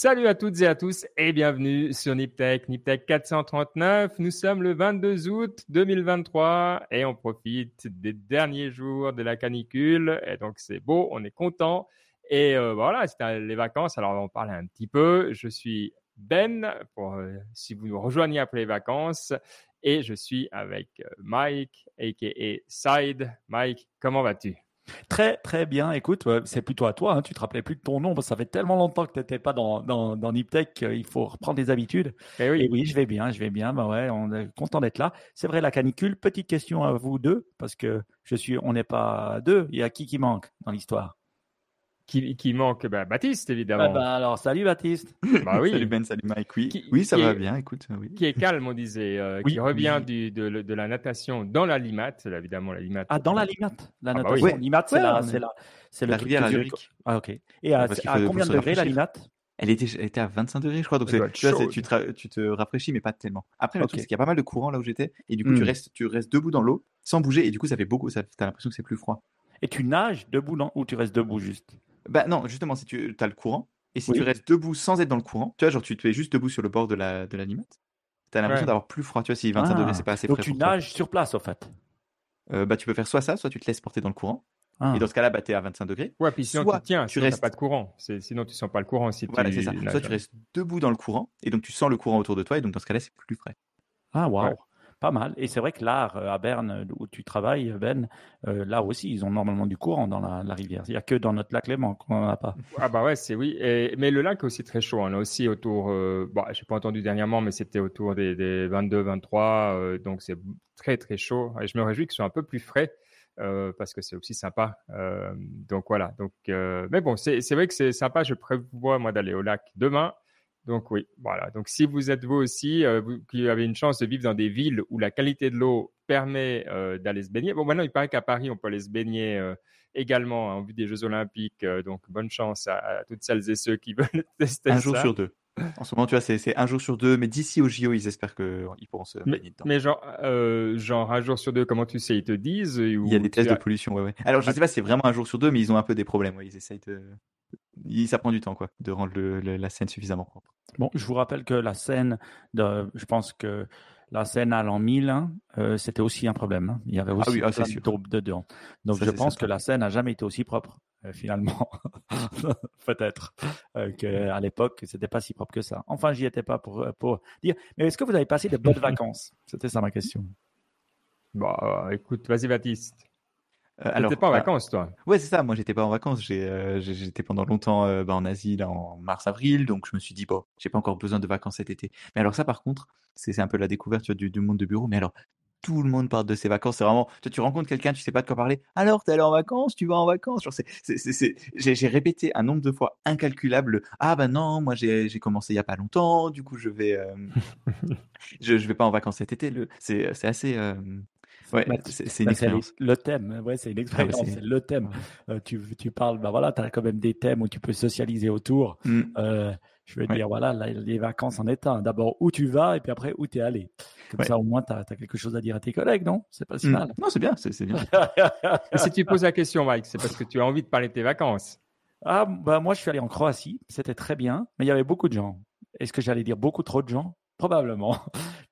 Salut à toutes et à tous et bienvenue sur Niptech, Niptech 439. Nous sommes le 22 août 2023 et on profite des derniers jours de la canicule et donc c'est beau, on est content. Et euh, voilà, c'était les vacances, alors on en parler un petit peu. Je suis Ben, pour, euh, si vous nous rejoignez après les vacances, et je suis avec euh, Mike, a.k.a. Side. Mike, comment vas-tu? Très, très bien. Écoute, c'est plutôt à toi. Hein. Tu te rappelais plus de ton nom. Ça fait tellement longtemps que tu n'étais pas dans, dans, dans Niptech qu'il faut reprendre des habitudes. Et eh oui. Et oui, je vais bien, je vais bien. Bah ouais, on est content d'être là. C'est vrai, la canicule. Petite question à vous deux, parce que je suis, on n'est pas deux. Il y a qui qui manque dans l'histoire? Qui, manque bah, Baptiste, évidemment. Ah bah, alors, salut Baptiste. Bah oui. salut Ben, salut Mike. Oui, oui ça va bien, écoute. Oui. Qui est calme, on disait, euh, qui revient du, de, de, la natation dans la limate, évidemment, la limate. Ah, dans la limate La ah, bah natation. limate, c'est la, c'est la, c'est le la rivière à Zurich. Ah, ok. Et à, à combien de degrés la limate? Elle était, elle était à 25 degrés, je crois. Donc, tu, vois, tu, te, tu, te, rafraîchis, mais pas tellement. Après, le truc, c'est qu'il y a pas mal de courant là où j'étais. Et du coup, tu, hmm. restes, tu restes debout dans l'eau sans bouger. Et du coup, ça fait beaucoup. Ça, as l'impression que c'est plus froid. Et tu nages debout, non Ou tu restes debout juste? Bah non, justement, si tu as le courant, et si tu restes debout sans être dans le courant, tu vois, genre tu te fais juste debout sur le bord de la, de limite, tu as l'impression d'avoir plus froid, tu vois, si 25 degrés, c'est pas assez Donc frais. tu nages sur place, en fait. Euh, bah, tu peux faire soit ça, soit tu te laisses porter dans le courant. Ah. Et dans ce cas-là, bah, tu es à 25 degrés. Ouais, puis sinon tu tiens, tu restes pas de courant. Sinon tu sens pas le courant. Si voilà, c'est ça. Soit tu restes debout dans le courant, et donc tu sens le courant autour de toi, et donc dans ce cas-là, c'est plus frais. Ah, waouh. Pas mal. Et c'est vrai que l'art euh, à Berne, où tu travailles, Ben, euh, là aussi, ils ont normalement du courant dans la, rivière. Il n'y a que dans notre lac Léman qu'on n'en a pas. Ah bah ouais, c'est oui. Mais le lac est aussi très chaud. On a aussi autour, euh, bon, je n'ai pas entendu dernièrement, mais c'était autour des, 22, 23. donc c'est très très chaud. Et je me réjouis que ce soit un peu plus frais. parce que c'est aussi sympa. donc voilà. Donc, mais bon, c'est vrai que c'est sympa. Je prévois moi d'aller au lac demain. Donc oui, voilà. Donc si vous êtes vous aussi, euh, vous, qui avez une chance de vivre dans des villes où la qualité de l'eau permet euh, d'aller se baigner. Bon, maintenant il paraît qu'à Paris on peut aller se baigner euh, également hein, en vue des Jeux Olympiques. donc bonne chance à, toutes celles et ceux qui veulent tester un ça. Un jour sur deux. En ce moment, tu vois, c'est un jour sur deux, mais d'ici au JO, ils espèrent qu'ils pourront se baigner dedans. Mais genre, genre, un jour sur deux, comment tu sais Ils te disent Il y a des tests de pollution, ouais, ouais. Alors, je ne sais pas si c'est vraiment un jour sur deux, mais ils ont un peu des problèmes. Ouais. Ils essayent de ça prend du temps quoi, de rendre la scène suffisamment propre. Bon, je vous rappelle que la scène, de, je pense que la scène à l'an 1000, euh, c'était aussi un problème. Hein. Il y avait aussi ah oui, ah, dedans. Donc je pense que la scène n'a jamais été aussi propre, euh, finalement. Peut-être euh, qu'à l'époque, c'était pas si propre que ça. Enfin, j'y étais pas pour, pour dire. Mais est-ce que vous avez passé de bonnes vacances? C'était ça ma question. Bah, écoute, vas-y Baptiste. Euh, alors, pas en bah, vacances, toi? Ouais, c'est ça. Moi, j'étais pas en vacances. Euh, j'étais pendant longtemps euh, bah, en Asie, là, en mars-avril. Donc, je me suis dit, bon, j'ai pas encore besoin de vacances cet été. Mais alors, ça, par contre, c'est un peu la découverte du, du, monde de bureau. Mais alors, tout le monde parle de ses vacances. C'est vraiment, tu, tu rencontres quelqu'un, tu sais pas de quoi parler. Alors, t'es allé en vacances, tu vas en vacances? J'ai répété un nombre de fois incalculable. Ah bah non, moi j'ai commencé il y a pas longtemps. Du coup, je vais, je, je vais pas en vacances cet été. C'est assez, Ouais, c'est une bah, expérience. Le thème, ouais, c'est une ah, expérience, c'est le thème. Euh, tu, tu parles, bah voilà, tu as quand même des thèmes où tu peux socialiser autour. Mm. Euh, je veux dire, voilà, les vacances en est un. D'abord, où tu vas et puis après, où tu es allé. Comme ça, au moins, tu as, quelque chose à dire à tes collègues, non? C'est pas si mm. mal. Non, c'est bien, c'est bien. si tu poses la question, Mike, c'est parce que tu as envie de parler de tes vacances. Ah, bah moi, je suis allé en Croatie, c'était très bien, mais il y avait beaucoup de gens. Est-ce que j'allais dire beaucoup trop de gens? Probablement,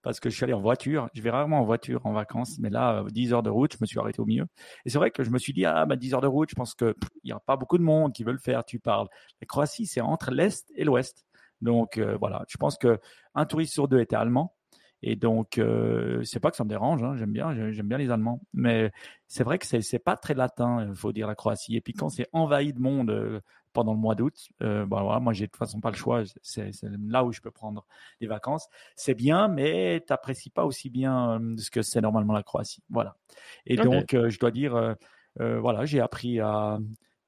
parce que je suis allé en voiture. Je vais rarement en voiture en vacances, mais là, 10 euh, heures de route, je me suis arrêté au milieu. Et c'est vrai que je me suis dit, ah, bah, 10 heures de route, je pense qu'il n'y a pas beaucoup de monde qui veut le faire. Tu parles. La Croatie, c'est entre l'Est et l'Ouest. Donc, euh, voilà, je pense que un touriste sur deux était allemand. Et donc, euh, c'est pas que ça me dérange, hein, j'aime bien, j'aime bien les Allemands, mais c'est vrai que c'est pas très latin, il faut dire la Croatie. Et puis quand c'est envahi de monde euh, pendant le mois d'août, euh, bon, voilà, moi j'ai de toute façon pas le choix, c'est là où je peux prendre des vacances. C'est bien, mais t'apprécies pas aussi bien euh, ce que c'est normalement la Croatie, voilà. Et donc, euh, je dois dire, voilà, j'ai appris à,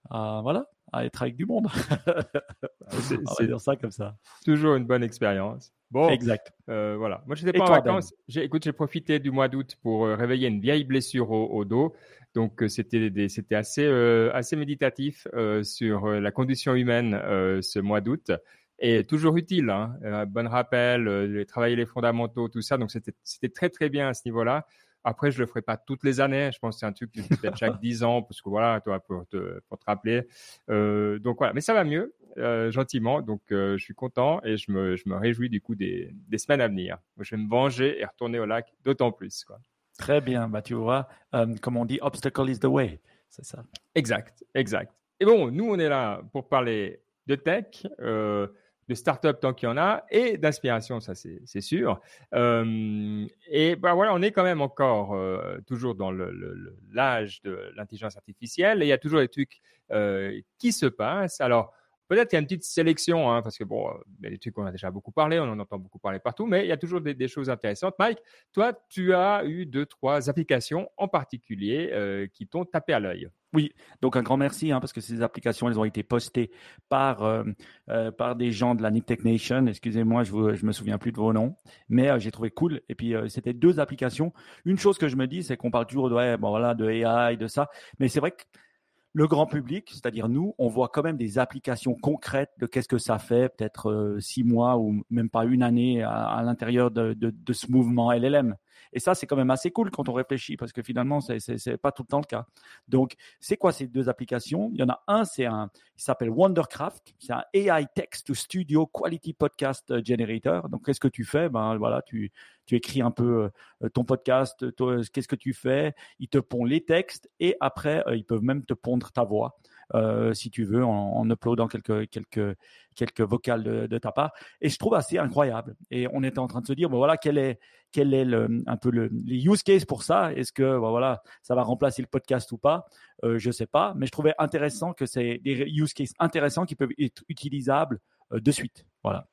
à voilà à être avec du monde. c'est dire ça comme ça. Toujours une bonne expérience. Bon, exact. Euh, voilà. Moi, je n'étais pas en vacances. J'ai, écoute, j'ai profité du mois d'août pour euh, réveiller une vieille blessure au, dos. Donc, euh, c'était, c'était assez, assez méditatif sur la condition humaine ce mois d'août. Et toujours utile, hein. bon rappel, travailler les fondamentaux, tout ça. Donc, c'était, c'était très, très bien à ce niveau-là. Après, je le ferai pas toutes les années. Je pense que c'est un truc que fais chaque 10 ans, parce que voilà, toi, pour te, pour te rappeler. Euh, donc voilà, mais ça va mieux, euh, gentiment. Donc je suis content et je me, je me réjouis du coup des, des semaines à venir. Je vais me venger et retourner au lac d'autant plus. Quoi. Très bien, bah tu vois, comme on dit, obstacle is the way, c'est ça. Exact, exact. Et bon, nous on est là pour parler de tech. Euh, de start-up tant qu'il y en a et d'inspiration, ça c'est sûr. Euh, et ben voilà, on est quand même encore euh, toujours dans l'âge de l'intelligence artificielle et il y a toujours des trucs euh, qui se passent. Alors peut-être qu'il y a une petite sélection, hein, parce que bon, il y a des trucs qu'on a déjà beaucoup parlé, on en entend beaucoup parler partout, mais il y a toujours des, choses intéressantes. Mike, toi, tu as eu deux, trois applications en particulier qui t'ont tapé à l'œil. Oui, donc un grand merci hein, parce que ces applications, elles ont été postées par euh, euh, par des gens de la Tech Nation. Excusez-moi, je ne me souviens plus de vos noms, mais euh, j'ai trouvé cool. Et puis c'était deux applications. Une chose que je me dis, c'est qu'on parle toujours de ouais, bon voilà, de AI, de ça, mais c'est vrai que le grand public, c'est-à-dire nous, on voit quand même des applications concrètes de qu'est-ce que ça fait, peut-être six mois ou même pas une année à, l'intérieur de, de, ce mouvement LLM. Et ça, c'est quand même assez cool quand on réfléchit parce que finalement, c'est pas tout le temps le cas. Donc, c'est quoi ces deux applications? Il y en a un, c'est un, il s'appelle Wondercraft. C'est un AI Text to Studio Quality Podcast Generator. Donc, qu'est-ce que tu fais? Ben voilà, tu, tu écris un peu euh, ton podcast, qu'est-ce que tu fais? Ils te pondent les textes et après, euh, ils peuvent même te pondre ta voix. Euh, si tu veux, en, uploadant quelques, quelques, quelques vocales de, ta part. Et je trouve assez incroyable. Et on était en train de se dire, bon, voilà, quel est, quel est le, un peu le, les use case pour ça? Est-ce que voilà, ça va remplacer le podcast ou pas? Euh, Je sais pas, mais je trouvais intéressant que c'est des use cases intéressants qui peuvent être utilisables euh, de suite. Voilà.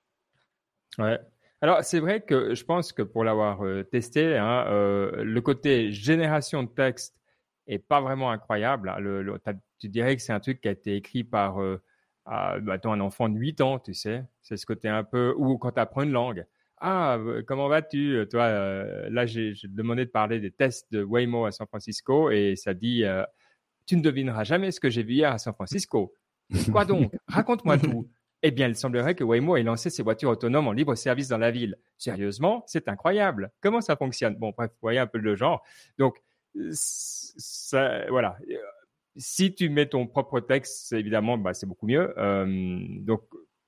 Ouais. Alors c'est vrai que je pense que pour l'avoir testé, hein, le côté génération de texte est pas vraiment incroyable. Le, le, dirais que c'est un truc qui a été écrit par euh, bah, un enfant de 8 ans, tu sais. C'est ce côté un peu, ou quand tu apprends une langue. Ah, euh, comment vas-tu? Toi, euh, là, j'ai demandé de parler des tests de Waymo à San Francisco et ça dit Tu ne devineras jamais ce que j'ai vu hier à San Francisco. Quoi donc? Raconte-moi tout. Eh bien, il semblerait que Waymo ait lancé ses voitures autonomes en libre service dans la ville. Sérieusement, c'est incroyable. Comment ça fonctionne? Bon, bref, vous voyez un peu le genre. Donc, ça, voilà si tu mets ton propre texte, évidemment, bah, c'est beaucoup mieux. Euh, donc,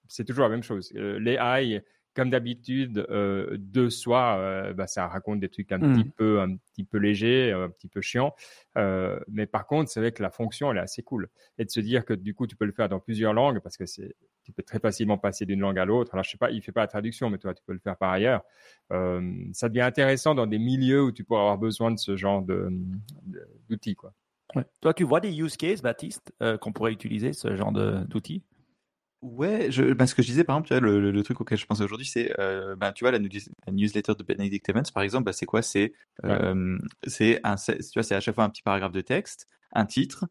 c'est toujours la même chose. Euh, les AI, comme d'habitude, euh, de soi, euh, bah, ça raconte des trucs un petit mmh. peu, un petit peu légers, un petit peu chiants. Mais par contre, c'est vrai que la fonction, elle est assez cool. Et de se dire que du coup, tu peux le faire dans plusieurs langues parce que c'est, tu peux très facilement passer d'une langue à l'autre. Alors, je sais pas, il fait pas la traduction, mais toi, tu peux le faire par ailleurs. Ça devient intéressant dans des milieux où tu pourras avoir besoin de ce genre de, d'outils, quoi. Toi, tu vois des use cases, Baptiste, euh, qu'on pourrait utiliser, ce genre d'outils? Ouais, je, ben, ce que je disais, par exemple, tu vois, le, le, truc auquel je pense aujourd'hui, c'est, euh, ben, tu vois, la, newsletter de Benedict Evans, par exemple, ben, c'est quoi? C'est euh, c'est un, tu vois, c'est à chaque fois un petit paragraphe de texte, un titre.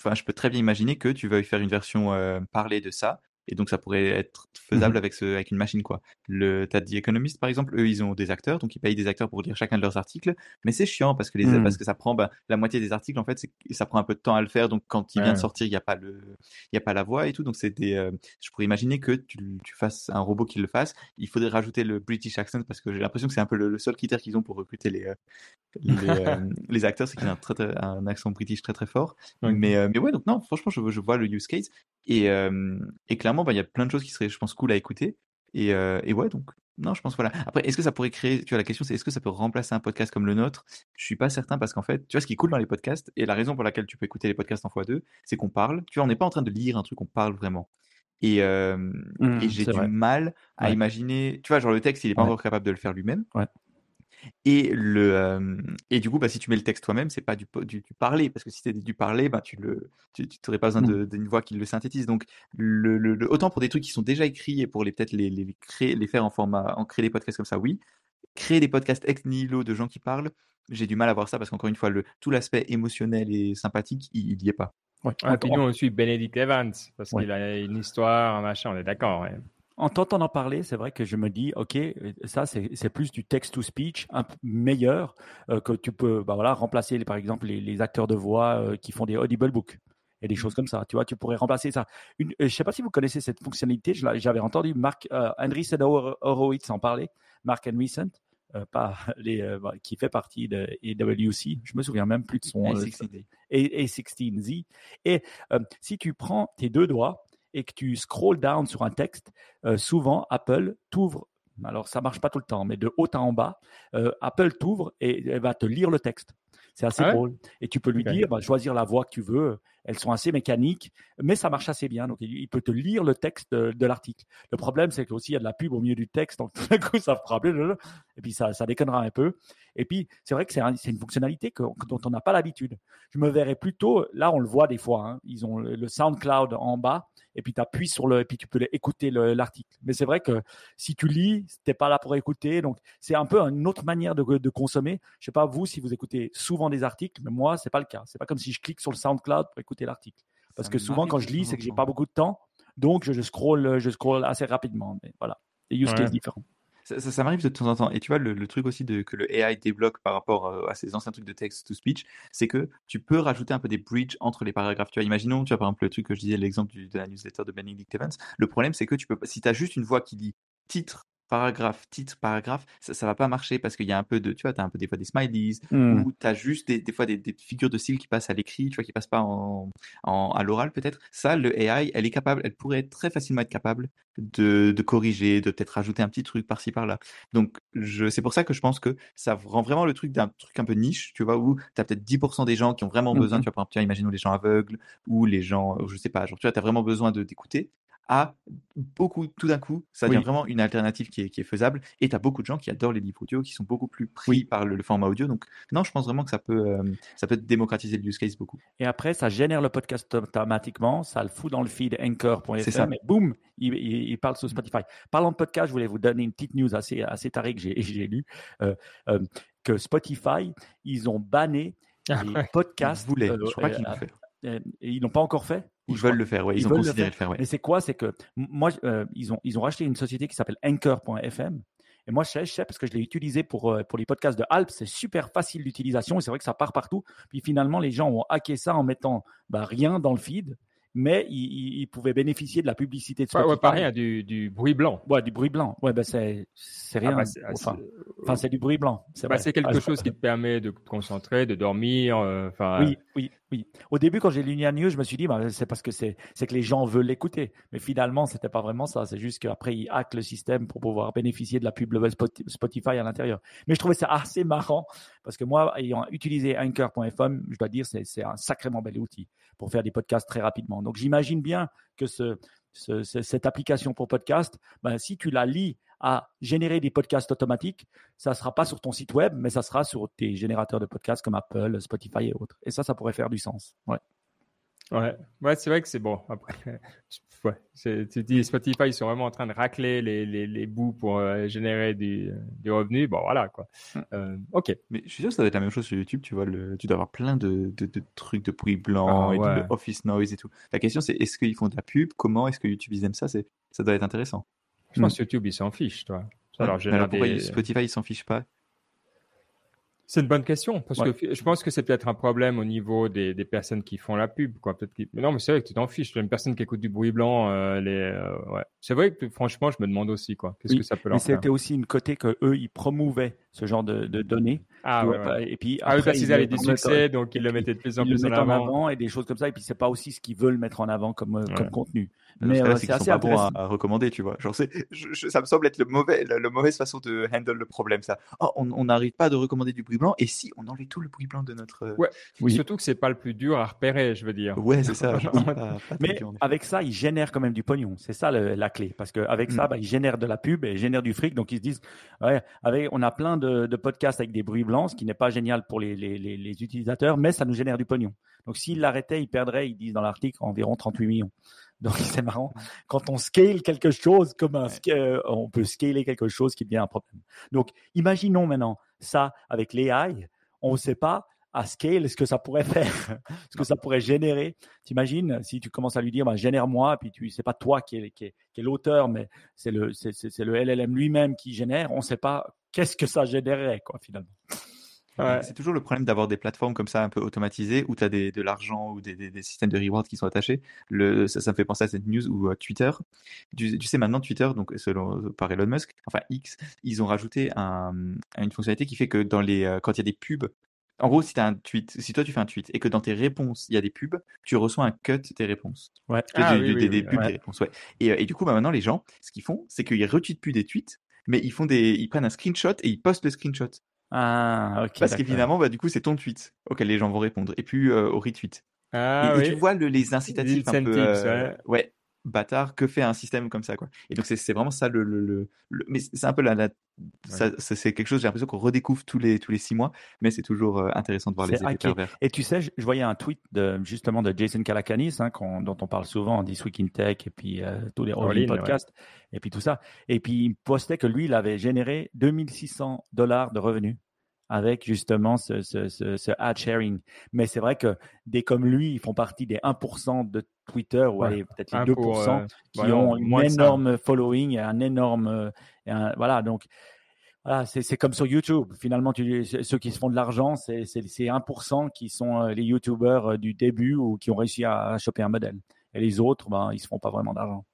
Enfin, je peux très bien imaginer que tu veuilles faire une version euh, parlée de ça, et donc ça pourrait être faisable mmh avec ce avec une machine quoi. Le t'as The Economist par exemple, eux ils ont des acteurs donc ils payent des acteurs pour lire chacun de leurs articles, mais c'est chiant parce que les mmh. parce que ça prend ben, la moitié des articles en fait ça prend un peu de temps à le faire donc quand il vient de sortir il y a pas le il y a pas la voix et tout donc c'est des euh, je pourrais imaginer que tu, tu fasses un robot qui le fasse. Il faudrait rajouter le British accent parce que j'ai l'impression que c'est un peu le, seul critère qu'ils ont pour recruter les euh, les, euh, les, acteurs c'est qu'ils ont un, un accent british très très fort. Mais mais ouais donc non franchement je, je vois le use case et, et clairement, bah, il y a plein de choses qui seraient, je pense, cool à écouter. Et, et ouais, donc, non, je pense, voilà. Après, est-ce que ça pourrait créer, tu vois, la question, c'est est-ce que ça peut remplacer un podcast comme le nôtre? Je suis pas certain parce qu'en fait, tu vois, ce qui est cool dans les podcasts, et la raison pour laquelle tu peux écouter les podcasts en x2, c'est qu'on parle. Tu vois, on n'est pas en train de lire un truc, on parle vraiment. Et, mmh, et j'ai du mal à imaginer, tu vois, genre le texte, il est pas encore capable de le faire lui-même. Ouais. Et, le, et du coup, bah, si tu mets le texte toi-même, c'est pas du, du, parler, parce que si c'était du parler, bah, tu le, tu n'aurais pas besoin mmh. d'une voix qui le synthétise. Donc, le, le, autant pour des trucs qui sont déjà écrits et pour les peut-être les, les, créer, les faire en format, en créer des podcasts comme ça, oui. Créer des podcasts ex nihilo de gens qui parlent, j'ai du mal à voir ça parce qu'encore une fois, le, tout l'aspect émotionnel et sympathique, il n'y est pas. Ouais. Ah, puis nous, on suit Benedict Evans parce qu'il a une histoire, un machin, on est d'accord. Ouais en t'entendant parler, c'est vrai que je me dis, ok, ça c'est plus du text-to-speech meilleur euh, que tu peux, bah voilà, remplacer par exemple les, acteurs de voix euh, qui font des audible books et des mmh. choses comme ça. Tu vois, tu pourrais remplacer ça. Une, euh, je sais pas si vous connaissez cette fonctionnalité. J'avais entendu Marc Andreessen Horowitz en parler. Mark Andreessen, pas les, bah, qui fait partie de AWC. Je me souviens même plus de son. A16Z. A16Z. Et si tu prends tes deux doigts et que tu scroll down sur un texte, souvent Apple t'ouvre. Alors ça marche pas tout le temps, mais de haut en bas, Apple t'ouvre et elle va te lire le texte. C'est assez Ah ouais drôle. Et tu peux lui dire, bah, choisir la voix que tu veux. Elles sont assez mécaniques, mais ça marche assez bien. Donc, il peut te lire le texte de, de l'article. Le problème, c'est qu'aussi, il y a de la pub au milieu du texte. Donc, tout d'un coup, ça fera blablabla. Et puis, ça, ça déconnera un peu. Et puis, c'est vrai que c'est un- c'est une fonctionnalité que- dont on n'a pas l'habitude. Je me verrais plutôt, là, on le voit des fois, hein, ils ont le, le SoundCloud en bas. Et puis, tu appuies sur le, et puis tu peux écouter le- l'article. Mais c'est vrai que si tu lis, t'es pas là pour écouter. Donc, c'est un peu une autre manière de, de consommer. Je sais pas vous si vous écoutez souvent des articles, mais moi c'est pas le cas. C'est pas comme si je clique sur le SoundCloud pour écouter l'article. Parce Ça que souvent quand je lis, c'est que j'ai pas beaucoup de temps, donc je, je scroll, je scroll assez rapidement. Mais voilà, des use Ouais. cases différents. Ça, m'arrive de temps en temps. Et tu vois, le, truc aussi de, que le AI débloque par rapport euh, à ces anciens trucs de text-to-speech, c'est que tu peux rajouter un peu des bridges entre les paragraphes. Tu vois, imaginons, tu vois, par exemple, le truc que je disais, l'exemple de la newsletter de Benedict Evans. Le problème, c'est que tu peux si tu as juste une voix qui dit titre, paragraphe, titre, paragraphe, ça, ça va pas marcher parce qu'il y a un peu de, tu vois, as un peu des fois des smileys, Hmm. ou tu as juste des, des fois des, des figures de style qui passent à l'écrit, tu vois, qui passent pas en, en- à l'oral peut-être. Ça, le AI, elle est capable, elle pourrait très facilement être capable de, de corriger, de peut-être rajouter un petit truc par-ci par-là. Donc, je, c'est pour ça que je pense que ça rend vraiment le truc d'un truc un peu niche, tu vois, où tu as peut-être 10% des gens qui ont vraiment besoin, Mhm. tu vois, par exemple, tu vois, imaginons les gens aveugles ou les gens, je sais pas, genre, tu vois, as vraiment besoin de d'écouter à beaucoup, tout d'un coup, ça devient Oui. vraiment une alternative qui est, qui est faisable. Et tu as beaucoup de gens qui adorent les livres audio, qui sont beaucoup plus pris Oui. par le, le format audio. Donc, non, je pense vraiment que ça peut, euh, ça peut démocratiser le use case beaucoup. Et après, ça génère le podcast automatiquement, ça le fout dans le feed ça. et boum, il, il- il parle sur Spotify. Parlant de podcast, je voulais vous donner une petite news assez, assez tarée que j'ai j'ai lue, euh, euh, que Spotify, ils ont banné Ah les podcasts. Ils voulaient, euh, je crois qu'ils euh, euh, et ils l'ont pas encore fait? Ils je veulent le faire, ouais. Ils, ils ont veulent le considéré faire. le faire, ouais. Mais c'est quoi? C'est que moi, euh, ils, ont, ils ont racheté une société qui s'appelle Anchor.fm. Et moi, je sais, je sais parce que je l'ai utilisé pour, euh, pour les podcasts de Alp. C'est super facile d'utilisation et c'est vrai que ça part partout. Puis finalement, les gens ont hacké ça en mettant bah, rien dans le feed, mais ils, pouvaient bénéficier de la publicité de Ouais, Spotify. ouais, pas rien, du, du bruit blanc. Ouais, du bruit blanc. Ouais, ben c'est c'est Ah rien. bah, c'est enfin, c'est- enfin, c'est du bruit blanc. C'est bah, c'est quelque Ah, chose qui te permet de te concentrer, de dormir. euh, Oui, oui, oui. Au début, quand j'ai lu Nia News, je me suis dit, bah, c'est parce que c'est, c'est que les gens veulent l'écouter. Mais finalement, c'était pas vraiment ça. C'est juste qu'après, ils hackent le système pour pouvoir bénéficier de la pub Spotify à l'intérieur. Mais je trouvais ça assez marrant parce que moi, ayant utilisé Anchor.fm, je dois dire, c'est, c'est un sacrément bel outil pour faire des podcasts très rapidement. Donc, j'imagine bien que ce, ce- ce- cette application pour podcast, ben, si tu la lis à générer des podcasts automatiques, ça sera pas sur ton site web, mais ça sera sur tes générateurs de podcasts comme Apple, Spotify et autres. Et ça, ça pourrait faire du sens. Ouais. Ouais, ouais c'est vrai que c'est bon. Après, ouais, tu dis Spotify, ils sont vraiment en train de racler les, les, les bouts pour euh, générer du, du revenu. Bon, voilà, quoi. Euh, ok. Mais je suis sûr que ça va être la même chose sur YouTube. Tu vois, le, tu dois avoir plein de, de, de trucs de bruit blanc Ah, et ouais. de office noise et tout. La question, c'est est-ce qu'ils font de la pub? Comment est-ce que YouTube ils aiment ça? C'est ça doit être intéressant. Je pense que YouTube, ils s'en fichent, toi. Alors pourquoi des- Spotify ils s'en fichent pas? C'est une bonne question parce Ouais. que je pense que c'est peut-être un problème au niveau des, des personnes qui font la pub, quoi. Peut-être mais non, mais c'est vrai que tu t'en fiches. Une personne qui écoute du bruit blanc, euh, les, euh, ouais. C'est vrai que franchement, je me demande aussi, quoi. Qu'est-ce Oui, que ça peut Mais leur faire? c'était aussi une côté que eux, ils promouvaient ce genre de, de données. Ah ouais, ouais. Et puis Ah oui, après, parce qu'ils avaient mettent- succès, donc ils le mettaient de plus en ils plus en en avant. avant et des choses comme ça. Et puis c'est pas aussi ce qu'ils veulent mettre en avant comme, euh, comme contenu. Mais euh, c'est sont assez pas bons à, à recommander, tu vois. Genre, c'est, je- je- ça me semble être le mauvais, la, mauvaise façon de handle le problème, ça. Oh, on n'arrive pas de recommander du bruit blanc, et si on enlevait tout le bruit blanc de notre. euh, Ouais. Oui. Surtout que c'est pas le plus dur à repérer, je veux dire. Ouais, c'est ça. genre, Oui. pas- pas très Mais dur, avec ça, ils génèrent quand même du pognon. C'est ça le- la clé. Parce qu'avec ça, Mm. bah, ils génèrent de la pub et ils génèrent du fric. Donc ils se disent, ouais, avec, on a plein de, de podcasts avec des bruits blancs, ce qui n'est pas génial pour les, les, les, les utilisateurs, mais ça nous génère du pognon. Donc s'ils l'arrêtaient, ils perdraient, ils disent dans l'article, environ 38 millions. Donc c'est marrant. Quand on scale quelque chose comme un, euh, on peut scaler quelque chose qui devient un problème. Donc imaginons maintenant ça avec l'AI. On ne sait pas à scale ce que ça pourrait faire, ce que ça pourrait générer. T'imagines si tu commences à lui dire, bah, génère-moi, puis tu, c'est pas toi qui est, qui est, qui est l'auteur, mais c'est le, c'est LLM lui-même qui génère. On ne sait pas qu'est-ce que ça générerait, quoi, finalement. C'est toujours le problème d'avoir des plateformes comme ça un peu automatisées où tu as des, de l'argent ou des, des, systèmes de rewards qui sont attachés. Le, ça, ça, me fait penser à cette news où euh, Twitter, tu, sais maintenant Twitter, donc selon par Elon Musk, enfin X, ils ont rajouté un, une fonctionnalité qui fait que dans les, euh, quand il y a des pubs, en gros, si, as un tweet, si toi tu fais un tweet et que dans tes réponses il y a des pubs, tu reçois un cut des réponses. Ouais. Ah, des, des, pubs des réponses, ouais. Et, euh, et, du coup, bah, maintenant les gens, ce qu'ils font, c'est qu'ils retweetent plus des tweets, mais ils font des, ils prennent un screenshot et ils postent le screenshot. Ah, ok. Parce qu'évidemment, bah, du coup, c'est ton tweet auquel les gens vont répondre et puis euh, au retweet. Ah, et, oui. tu vois le, les incitatifs un peu. Euh, ouais bâtard que fait un système comme ça quoi. Et donc c'est vraiment ça le, le, le, mais c'est un peu la, c'est quelque chose j'ai l'impression qu'on redécouvre tous les tous les six mois mais c'est toujours euh, intéressant de voir les effets pervers. Et tu sais je, voyais un tweet de justement de Jason Calacanis hein, dont on parle souvent en This Week in Tech et puis euh, tous les podcasts et puis tout ça. Et puis il postait que lui il avait généré 2600 dollars de revenus avec justement ce, ce, ce, ad sharing. Mais c'est vrai que des comme lui, ils font partie des 1% de Twitter ou peut-être les 2% euh, qui ont une énorme following, un énorme, euh, voilà donc. Voilà, c'est comme sur YouTube. Finalement, tu, ceux qui se font de l'argent, c'est 1% qui sont euh, les YouTubers du début ou qui ont réussi à, choper un modèle. Et les autres, ben, ils se font pas vraiment d'argent.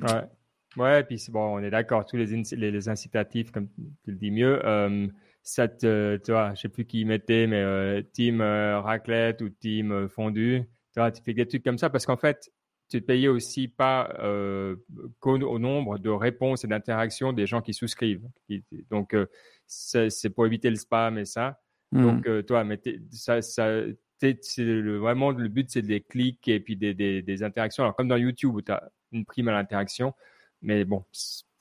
Ouais. Ouais, puis bon, on est d'accord, tous les, les, incitatifs, comme tu le dis mieux, ça te, tu vois, je sais plus qui mettait, mais euh, team euh, raclette ou team euh, fondu, tu vois, tu fais des trucs comme ça parce qu'en fait, tu te payais aussi pas euh, au nombre de réponses et d'interactions des gens qui souscrivent. Donc, c'est pour éviter le spam et ça. Mmh. Donc, toi, mais ça, ça le, vraiment le but, c'est des clics et puis des, des, des interactions. Alors, comme dans YouTube où tu as une prime à l'interaction, mais bon,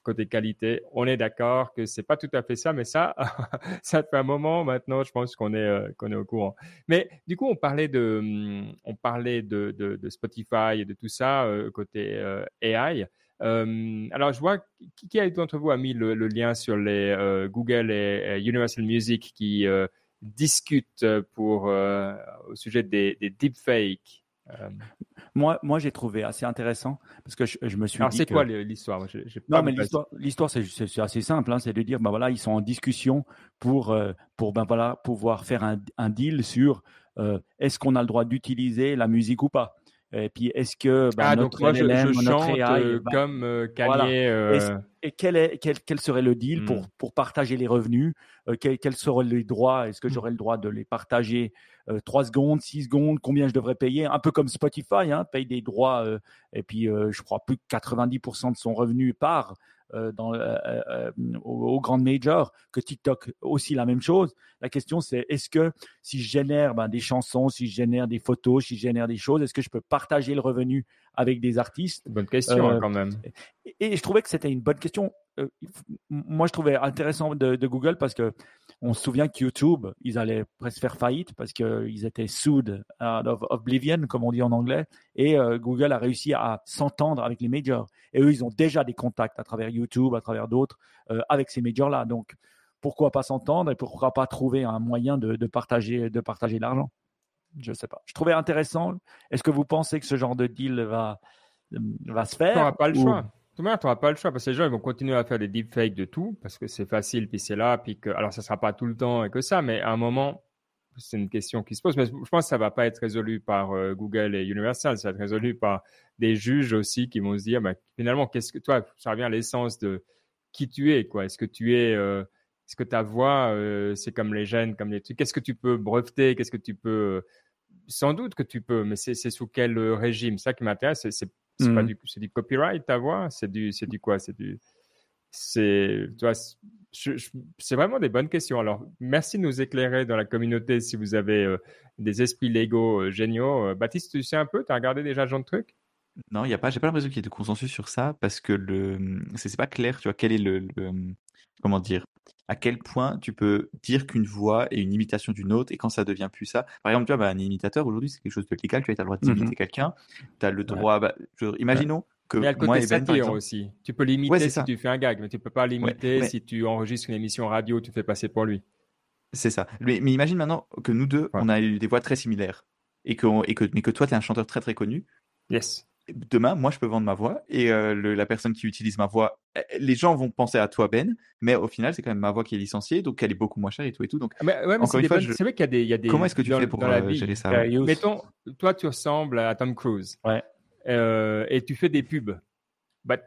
côté qualité. On est d'accord que c'est pas tout à fait ça, mais ça, ça fait un moment maintenant, je pense qu'on est euh, qu'on est au courant. Mais du coup, on parlait de hum, on parlait de, de, Spotify et de tout ça euh, côté euh, AI. alors, je vois qui, qui d'entre vous a mis le, lien sur les Google et, Universal Music qui discutent pour au sujet des deepfakes? Moi, moi j'ai trouvé assez intéressant parce que je, me suis Alors, c'est quoi l'histoire? Non, mais l'histoire, c'est assez simple. Hein, c'est de dire, ben voilà, ils sont en discussion pour, euh, pour ben voilà, pouvoir faire un, un deal sur euh, est-ce qu'on a le droit d'utiliser la musique ou pas? Et puis, est-ce que ben, ah, notre donc moi, je, chante euh, ben, comme euh, Kanye, Et quel, est, quel, quel, serait le deal pour, hmm. pour partager les revenus? Quels, quels, seraient les droits? Est-ce que hmm. j'aurais le droit de les partager 3 secondes, 6 secondes Combien je devrais payer? Un peu comme Spotify, hein, paye des droits et puis je crois plus de 90% de son revenu part euh, dans, euh, euh, aux, grandes majors, que TikTok aussi la même chose. La question c'est est-ce que si je génère ben, des chansons, si je génère des photos, si je génère des choses, est-ce que je peux partager le revenu avec des artistes? Bonne question hein, quand même. Et, je trouvais que c'était une bonne question. Moi, je trouvais intéressant de, de Google parce que on se souvient que YouTube, ils allaient presque faire faillite parce qu'ils étaient sued out of oblivion, comme on dit en anglais. Et euh, Google a réussi à s'entendre avec les majors. Et eux, ils ont déjà des contacts à travers YouTube, à travers d'autres, euh, avec ces majors-là. Donc, pourquoi pas s'entendre et pourquoi pas trouver un moyen de, de partager, de partager l'argent? Je ne sais pas. Je trouvais intéressant. Est-ce que vous pensez que ce genre de deal va, va se faire On pas le choix. Tout le monde, tu n'auras pas le choix parce que les gens ils vont continuer à faire des deepfakes de tout parce que c'est facile, puis c'est là, puis que, alors ça sera pas tout le temps et que ça, mais à un moment, c'est une question qui se pose. Mais je pense que ça va pas être résolu par euh, Google et Universal, ça va être résolu par des juges aussi qui vont se dire, bah, finalement, qu'est-ce que toi, ça revient à l'essence de qui tu es, quoi. Est-ce que tu es, euh, est-ce que ta voix, euh, c'est comme les gènes, comme les trucs? Qu'est-ce que tu peux breveter, qu'est-ce que tu peux, sans doute que tu peux, mais c'est sous quel régime? Ça qui m'intéresse, c'est c'est pas mm. du, c'est du copyright ta voix. C'est du, c'est du quoi? C'est du, c'est, tu vois, c'est vraiment des bonnes questions. Alors, merci de nous éclairer dans la communauté si vous avez euh, des esprits légaux euh, géniaux. Euh, Baptiste, tu sais un peu, tu as regardé déjà ce genre de truc? Non, il y a pas, j'ai pas l'impression qu'il y ait de consensus sur ça parce que le, c'est pas clair, tu vois, quel est le comment dire, à quel point tu peux dire qu'une voix est une imitation d'une autre et quand ça devient plus ça. Par exemple, tu vois, bah, un imitateur aujourd'hui, c'est quelque chose de légal, tu as le droit d'imiter mmh quelqu'un, tu as le droit, bah, imaginons que mais il y a le côté moi satire aussi. Tu peux l'imiter si tu fais un gag, mais tu peux pas l'imiter si tu enregistres une émission radio, tu fais passer pour lui. C'est ça. Mais, imagine maintenant que nous deux, on a eu des voix très similaires et que, et que mais que toi, tu es un chanteur très très connu. Yes. Demain, moi, je peux vendre ma voix et euh, le- la personne qui utilise ma voix, euh, les gens vont penser à toi, Ben, mais au final, c'est quand même ma voix qui est licenciée, donc elle est beaucoup moins chère et tout et tout. Donc, Ah, mais- ouais, mais Encore c'est une des fois, bonnes- je- c'est vrai qu'il y a des, il y a des. comment est-ce que tu dans, fais pour euh, vie, gérer ça ouais? Mettons, toi, tu ressembles à Tom Cruise. Ouais. Euh, et tu fais des pubs. Bah,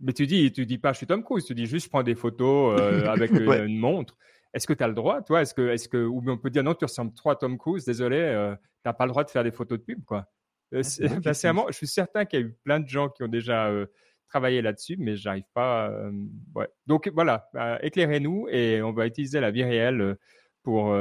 mais tu dis, tu dis pas, je suis Tom Cruise. Tu dis juste, je prends des photos euh, avec une montre. Est-ce que tu as le droit, toi? Est-ce que, est-ce que, ou bien on peut dire non, tu ressembles trop à Tom Cruise. Désolé, euh, t'as pas le droit de faire des photos de pub, quoi. Euh, bonne bah, je suis certain qu'il y a eu plein de gens qui ont déjà euh, travaillé là-dessus, mais j'arrive pas. euh, ouais. Donc voilà, bah, éclairez-nous et on va utiliser la vie réelle pour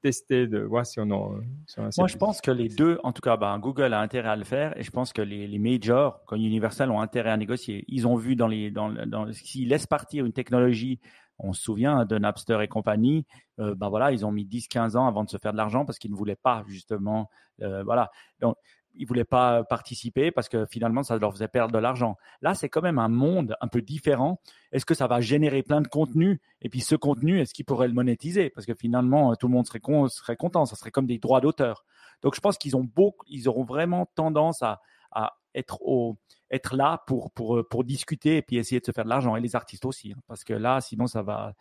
tester, de voir si on en. si on en Moi, je pense que les deux, en tout cas, ben, Google a intérêt à le faire et je pense que les, les majors, comme Universal, ont intérêt à négocier. Ils ont vu dans les, dans, le- dans, s'ils laissent partir une technologie, on se souvient de Napster et compagnie, euh, ben voilà, ils ont mis 10-15 ans avant de se faire de l'argent parce qu'ils ne voulaient pas, justement, euh, voilà. Donc, ils voulaient pas participer parce que finalement, ça leur faisait perdre de l'argent. Là, c'est quand même un monde un peu différent. Est-ce que ça va générer plein de contenu Et puis, ce contenu, est-ce qu'ils pourraient le monétiser? Parce que finalement, tout le monde serait, con- serait content. Ça serait comme des droits d'auteur. Donc, je pense qu'ils ont beaucoup, ils auront vraiment tendance à, à être au, être là pour, pour, pour discuter et puis essayer de se faire de l'argent. Et les artistes aussi, hein, parce que là, sinon, ça va,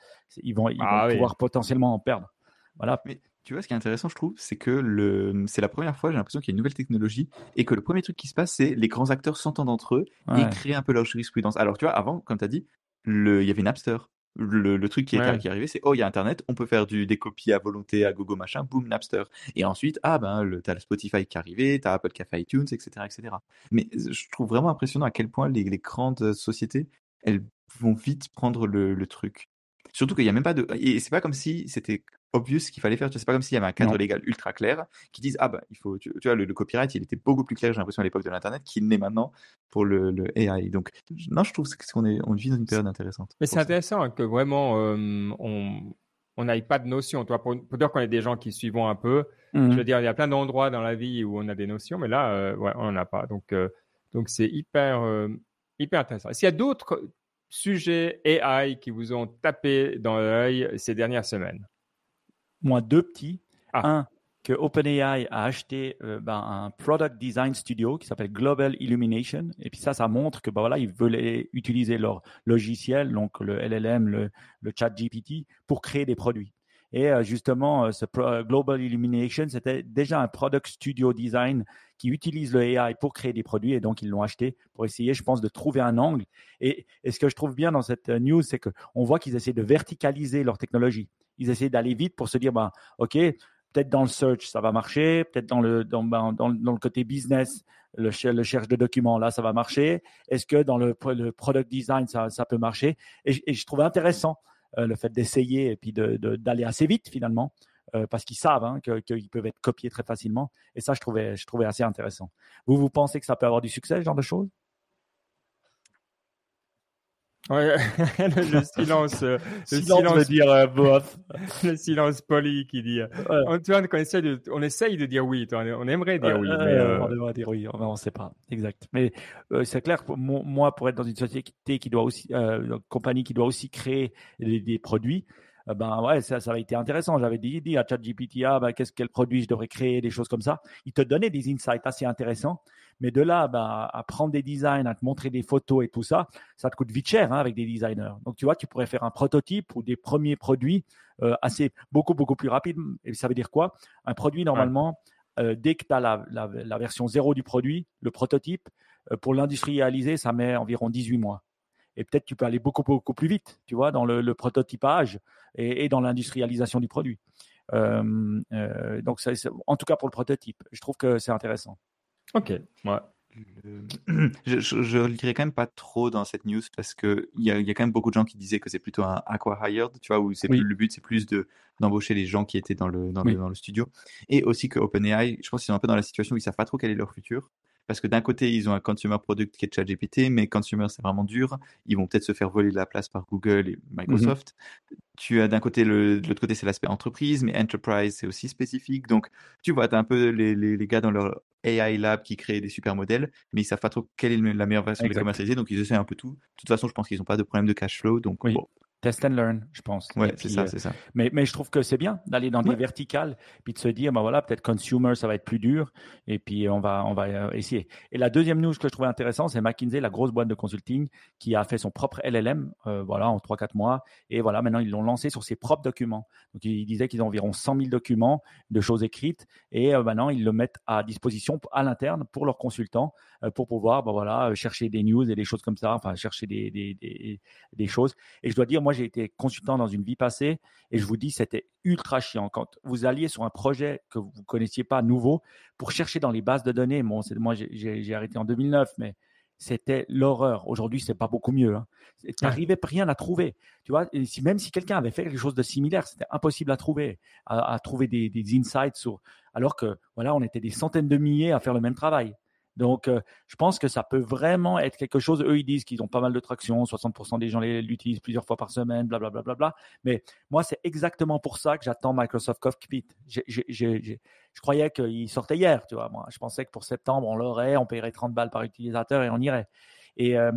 ils vont, ils Ah vont oui. pouvoir potentiellement en perdre. Voilà. Mais tu vois, ce qui est intéressant, je trouve, c'est que le... c'est la première fois, j'ai l'impression qu'il y a une nouvelle technologie et que le premier truc qui se passe, c'est les grands acteurs s'entendent entre eux Ouais. et créent un peu leur jurisprudence. Alors, tu vois, avant, comme tu as dit, le... il y avait Napster. Le, le truc qui est, Ouais. qui est arrivé, c'est oh, il y a Internet, on peut faire du, des copies à volonté à gogo machin, boum, Napster. Et ensuite, ah ben, le, t'as le Spotify qui est arrivé, t'as Apple qui a fait iTunes, etc., etc. Mais je trouve vraiment impressionnant à quel point les, les grandes sociétés, elles vont vite prendre le, le truc. Surtout qu'il n'y a même pas de. Et c'est pas comme si c'était obvious qu'il fallait faire. C'est pas comme s'il y avait un cadre Non. légal ultra clair qui dise Ah, bah, il faut. Tu, tu vois, le, le copyright, il était beaucoup plus clair, j'ai l'impression, à l'époque de l'Internet qu'il n'est maintenant pour le, le AI. Donc, non, je trouve qu'on est, on vit dans une période intéressante. Mais c'est intéressant hein, que vraiment euh, on on n'aille pas de notion. Toi, pour, pour dire qu'on est des gens qui suivons un peu, Mhm. je veux dire, il y a plein d'endroits dans la vie où on a des notions, mais là, euh, ouais, on n'en a pas. Donc, euh, donc c'est hyper, euh, hyper intéressant. S'il y a d'autres sujets AI qui vous ont tapé dans l'œil ces dernières semaines, Moi, deux petits. Ah. Un, que OpenAI a acheté euh, ben, un product design studio qui s'appelle Global Illumination. Et puis ça, ça montre que ben, voilà, ils veulent utiliser leur logiciel, donc le LLM, le, le chat GPT, pour créer des produits. Et euh, justement, euh, ce pro- Global Illumination, c'était déjà un product studio design qui utilise le AI pour créer des produits. Et donc, ils l'ont acheté pour essayer, je pense, de trouver un angle. Et, et ce que je trouve bien dans cette news, c'est qu'on voit qu'ils essaient de verticaliser leur technologie. Ils essaient d'aller vite pour se dire, ben, OK, peut-être dans le search, ça va marcher. Peut-être dans le, dans, dans, le- côté business, le, le cherche de documents, là, ça va marcher. Est-ce que dans le, le product design, ça, ça peut marcher? Et, je- trouve intéressant euh, le fait d'essayer et puis de- de- d'aller assez vite, finalement, euh, parce qu'ils savent hein, qu'ils peuvent être copiés très facilement. Et ça, je trouvais, je trouvais assez intéressant. Vous, vous pensez que ça peut avoir du succès, ce genre de choses? Ouais, le, le silence, euh, le Silence veut dire euh, bof. le silence poli qui dit. euh, Ouais. on, essaie de, on essaye de dire oui. On aimerait dire oui, mais euh, On devrait dire oui, on ne sait pas. Exact. Mais c'est clair moi, pour être dans une société qui doit aussi, une compagnie qui doit aussi créer des, des produits, ben ouais, ça, ça a été intéressant. J'avais dit, dit à ChatGPT, ah, ben, qu'est-ce quel produit je devrais créer, des choses comme ça. Il te donnait des insights assez intéressants. Mais de là, ben, à prendre des designs, à te montrer des photos et tout ça, ça te coûte vite cher hein, avec des designers. Donc, tu vois, tu pourrais faire un prototype ou des premiers produits euh, assez beaucoup, beaucoup plus rapide. Et ça veut dire quoi? Un produit, normalement, euh, dès que tu as la, la- la version zéro du produit, le prototype, euh, pour l'industrialiser, ça met environ 18 mois. Et peut-être tu peux aller beaucoup, beaucoup plus vite, tu vois, dans le, le prototypage et, et dans l'industrialisation du produit. Euh, euh, donc, ça, en tout cas pour le prototype, je trouve que c'est intéressant. Ok. Ouais. Le- Je, je, je le dirais quand même pas trop dans cette news parce que il y a, y a quand même beaucoup de gens qui disaient que c'est plutôt un acqui-hired, tu vois, où c'est Oui. plus- le but c'est plus de d'embaucher les gens qui étaient dans le dans, Oui. le dans le studio et aussi que OpenAI, je pense qu'ils sont un peu dans la situation où ils savent pas trop quel est leur futur parce que d'un côté ils ont un consumer product qui est ChatGPT, mais consumer c'est vraiment dur, ils vont peut-être se faire voler la place par Google et Microsoft. Tu as d'un côté le de l'autre côté c'est l'aspect entreprise, mais enterprise c'est aussi spécifique, donc tu vois, tu as un peu les, les, les gars dans leur AI lab qui créent des super modèles, mais ils savent pas trop quelle est la meilleure version de les commercialiser, donc ils essaient un peu tout. De toute façon, je pense qu'ils n'ont pas de problème de cash flow, donc Oui. bon, test and learn, je pense. Ouais, c'est ça, c'est ça. Mais, mais je trouve que c'est bien d'aller dans des verticales, puis de se dire, bah voilà, peut-être consumer, ça va être plus dur, et puis on va, on va essayer. Et la deuxième news que je trouvais intéressant, c'est McKinsey, la grosse boîte de consulting, qui a fait son propre LLM, voilà, en 3-4 mois, et voilà, maintenant ils l'ont lancé sur ses propres documents. Donc ils disaient qu'ils ont environ 100 000 documents de choses écrites, et maintenant ils le mettent à disposition à l'interne pour leurs consultants, pour pouvoir, bah voilà, chercher des news et des choses comme ça, enfin chercher des, des, des, des choses. Et je dois dire, moi, j'ai été consultant dans une vie passée et je vous dis, c'était ultra chiant. Quand vous alliez sur un projet que vous ne connaissiez pas nouveau pour chercher dans les bases de données, bon, moi, j'ai arrêté en 2009, mais c'était l'horreur. Aujourd'hui, c'est pas beaucoup mieux. Hein. Tu n'arrivais rien à trouver. Tu vois, si, même si quelqu'un avait fait quelque chose de similaire, c'était impossible à trouver, à, trouver des, des, insights sur. Alors que voilà, on était des centaines de milliers à faire le même travail. Donc, euh, je pense que ça peut vraiment être quelque chose. Eux, ils disent qu'ils ont pas mal de traction, 60% des gens l'utilisent plusieurs fois par semaine, blablabla. Bla, bla, bla, Mais moi, c'est exactement pour ça que j'attends Microsoft Cockpit. je croyais qu'il sortait hier, tu vois. Moi, je pensais que pour septembre, on l'aurait, on paierait 30 balles par utilisateur et on irait. Et, euh,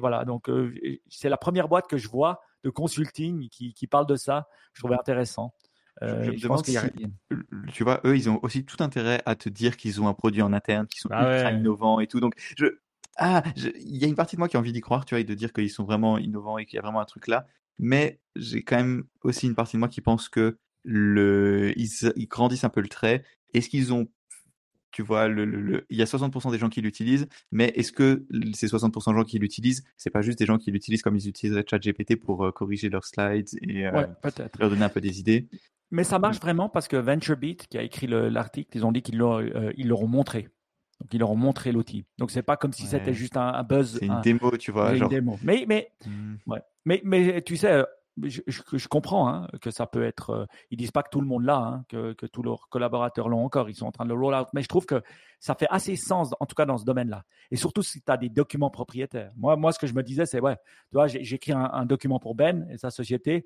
voilà, donc euh, c'est la première boîte que je vois de consulting qui, qui parle de ça. Je trouvais intéressant. Euh, je, me demande si, tu vois, eux, ils ont aussi tout intérêt à te dire qu'ils ont un produit en interne, qu'ils sont ah ultra innovants et tout. Donc, je, ah, il y a une partie de moi qui a envie d'y croire, tu vois, et de dire qu'ils sont vraiment innovants et qu'il y a vraiment un truc là. Mais j'ai quand même aussi une partie de moi qui pense que le, ils, ils grandissent un peu le trait. Est-ce qu'ils ont tu vois, le, le, il y a 60% des gens qui l'utilisent, mais est-ce que ces 60% de gens qui l'utilisent, c'est pas juste des gens qui l'utilisent comme ils utilisent ChatGPT pour euh, corriger leurs slides et euh, leur donner un peu des idées? Mais ça marche vraiment parce que VentureBeat, qui a écrit l'article, ils ont dit qu'ils leur, euh, ils leur ont montré. Donc, ils leur ont montré l'outil. Donc, c'est pas comme si c'était juste un, buzz. C'est une démo, tu vois. Genre... Une démo. Mais, mais, hmm. ouais. mais, mais tu sais, je, je, comprends hein, que ça peut être. Euh, ils disent pas que tout le monde l'a, hein, que, que, tous leurs collaborateurs l'ont encore. Ils sont en train de le roll out. Mais je trouve que ça fait assez sens, en tout cas dans ce domaine-là. Et surtout si tu as des documents propriétaires. Moi, moi, ce que je me disais, c'est ouais, tu vois, j'écris un, un, document pour Ben et sa société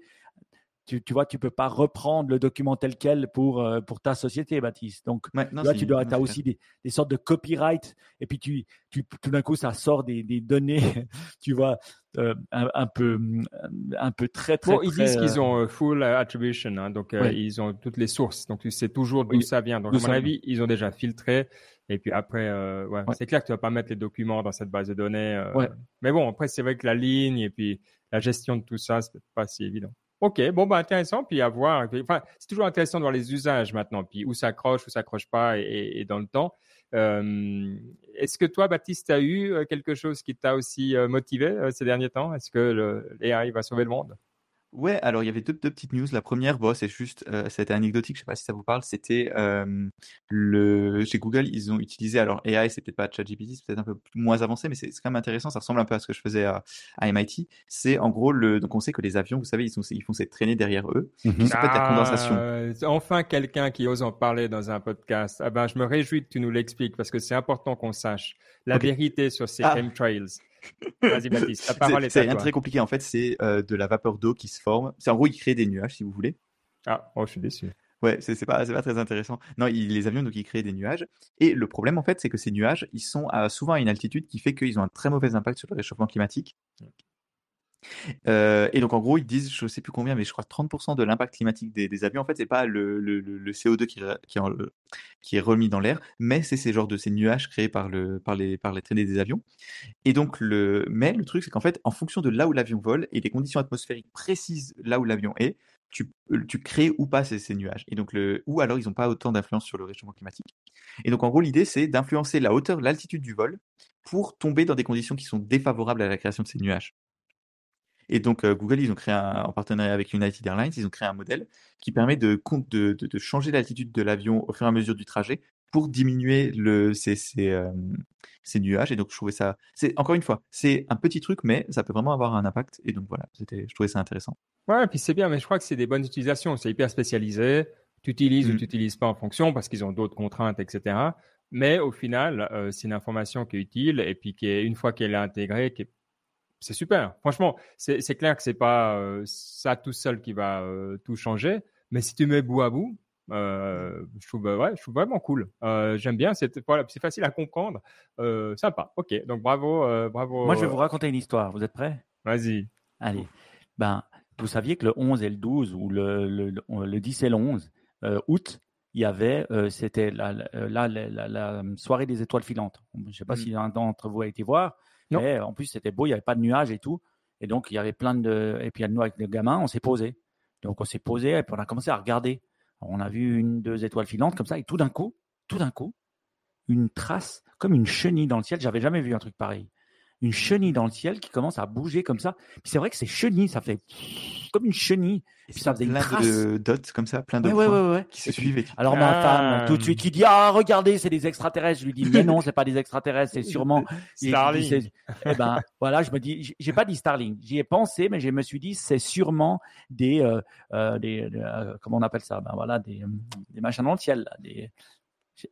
tu, tu vois, tu peux pas reprendre le document tel quel pour, euh, pour ta société, Baptiste. Donc, là, tu dois, as aussi des, des, sortes de copyright. Et puis, tu, tu tout d'un coup, ça sort des, des données, tu vois, euh, un, peu, un peu très, très. Bon, ils disent qu'ils euh, ont full attribution, hein, donc ils ont toutes les sources. Donc, tu sais toujours d'où ça vient. Donc, à mon avis, ils ont déjà filtré. Et puis après, ouais, c'est clair que tu vas pas mettre les documents dans cette base de données. Mais bon, après, c'est vrai que la ligne et puis la gestion de tout ça, c'est pas si évident. OK, bon, bah, intéressant. Puis à voir. Enfin, c'est toujours intéressant de voir les usages maintenant, puis où ça accroche, où ça accroche pas et, dans le temps. Euh, est-ce que toi, Baptiste, tu as eu euh, quelque chose qui t'a aussi euh, motivé ces derniers temps? Est-ce que l'AI va sauver le monde? Ouais, alors il y avait deux, deux petites news. La première, bon, c'est juste, euh, c'était anecdotique, je sais pas si ça vous parle. C'était euh, le chez Google, ils ont utilisé alors AI, c'est peut-être pas ChatGPT, c'est peut-être un peu moins avancé, mais c'est quand même intéressant. Ça ressemble un peu à ce que je faisais à, à MIT. C'est en gros le, donc on sait que les avions, vous savez, ils, sont, ils font cette traînée derrière eux, qui sont fait de la condensation. Ah, enfin, quelqu'un qui ose en parler dans un podcast. Ah ben, je me réjouis que tu nous l'expliques parce que c'est important qu'on sache la vérité sur ces ah. chemtrails. Vas-y, Baptiste, la parole est, C'est rien très compliqué, en fait, c'est euh, de la vapeur d'eau qui se forme. C'est en gros, il crée des nuages, si vous voulez. Ah, oh, je suis déçu. Ouais, c'est pas, pas très intéressant. Non, les avions, donc, ils créent des nuages. Et le problème, en fait, c'est que ces nuages, ils sont souvent à une altitude qui fait qu'ils ont un très mauvais impact sur le réchauffement climatique. Euh, et donc, en gros, ils disent, je ne sais plus combien, mais je crois 30% de l'impact climatique des, avions, en fait, c'est pas le, le, le, CO2 qui, est remis dans l'air, mais c'est ces genres de ces nuages créés par, le, par, les, par traînées des avions. Et donc, mais le truc, c'est qu'en fait, en fonction de là où l'avion vole et des conditions atmosphériques précises là où l'avion est, tu, tu crées ou pas ces, nuages. Et donc, ou alors, ils n'ont pas autant d'influence sur le réchauffement climatique. Et donc, en gros, l'idée, c'est d'influencer la hauteur, l'altitude du vol pour tomber dans des conditions qui sont défavorables à la création de ces nuages. Et donc, euh, Google, ils ont créé en partenariat avec United Airlines, ils ont créé un modèle qui permet de, de, de, changer l'altitude de l'avion au fur et à mesure du trajet pour diminuer le, ces, ces, euh, ces, nuages. Et donc, je trouvais ça, c'est encore une fois, c'est un petit truc, mais ça peut vraiment avoir un impact. Et donc, voilà, c'était, je trouvais ça intéressant. Ouais, et puis c'est bien, mais je crois que c'est des bonnes utilisations. C'est hyper spécialisé. Tu utilises ou mm. tu n'utilises pas en fonction parce qu'ils ont d'autres contraintes, etc. Mais au final, euh, c'est une information qui est utile et puis qui est, une fois qu'elle est intégrée, qui est c'est super. Franchement, c'est clair que c'est pas euh, ça tout seul qui va euh, tout changer, mais si tu mets bout à bout, euh, je trouve ouais, je trouve vraiment cool. J'aime bien, c'est voilà, facile à comprendre, sympa. Ok, donc bravo, bravo. Moi, je vais vous raconter une histoire. Vous êtes prêts? Vas-y. Allez. ben, vous saviez que le 11 et le 12, ou le, le, le 10 et le 11 euh, août, il y avait, c'était la, la, la, la, soirée des étoiles filantes. Je ne sais pas mmh. si un d'entre vous a été voir, mais en plus c'était beau, il n'y avait pas de nuages et tout. Et donc il y avait plein de. Et puis nous, avec les gamins, on s'est posé. Donc on s'est posé et puis on a commencé à regarder. on a vu une, deux étoiles filantes comme ça, et tout d'un coup, tout d'un coup, une trace, comme une chenille dans le ciel. J'avais jamais vu un truc pareil une chenille dans le ciel qui commence à bouger comme ça. Puis c'est vrai que ces chenilles, ça fait comme une chenille. Et puis ça faisait plein de dots comme ça, plein de points qui se suivent. Alors ma femme, tout de suite, qui dit ah regardez, c'est des extraterrestres. Je lui dis mais non, c'est pas des extraterrestres, c'est sûrement Starling. Eh ben voilà, je me dis, j'ai pas dit Starling, j'y ai pensé, mais je me suis dit c'est sûrement des, euh, euh, des euh, comment on appelle ça, ben voilà, des, des machins dans le ciel, là, des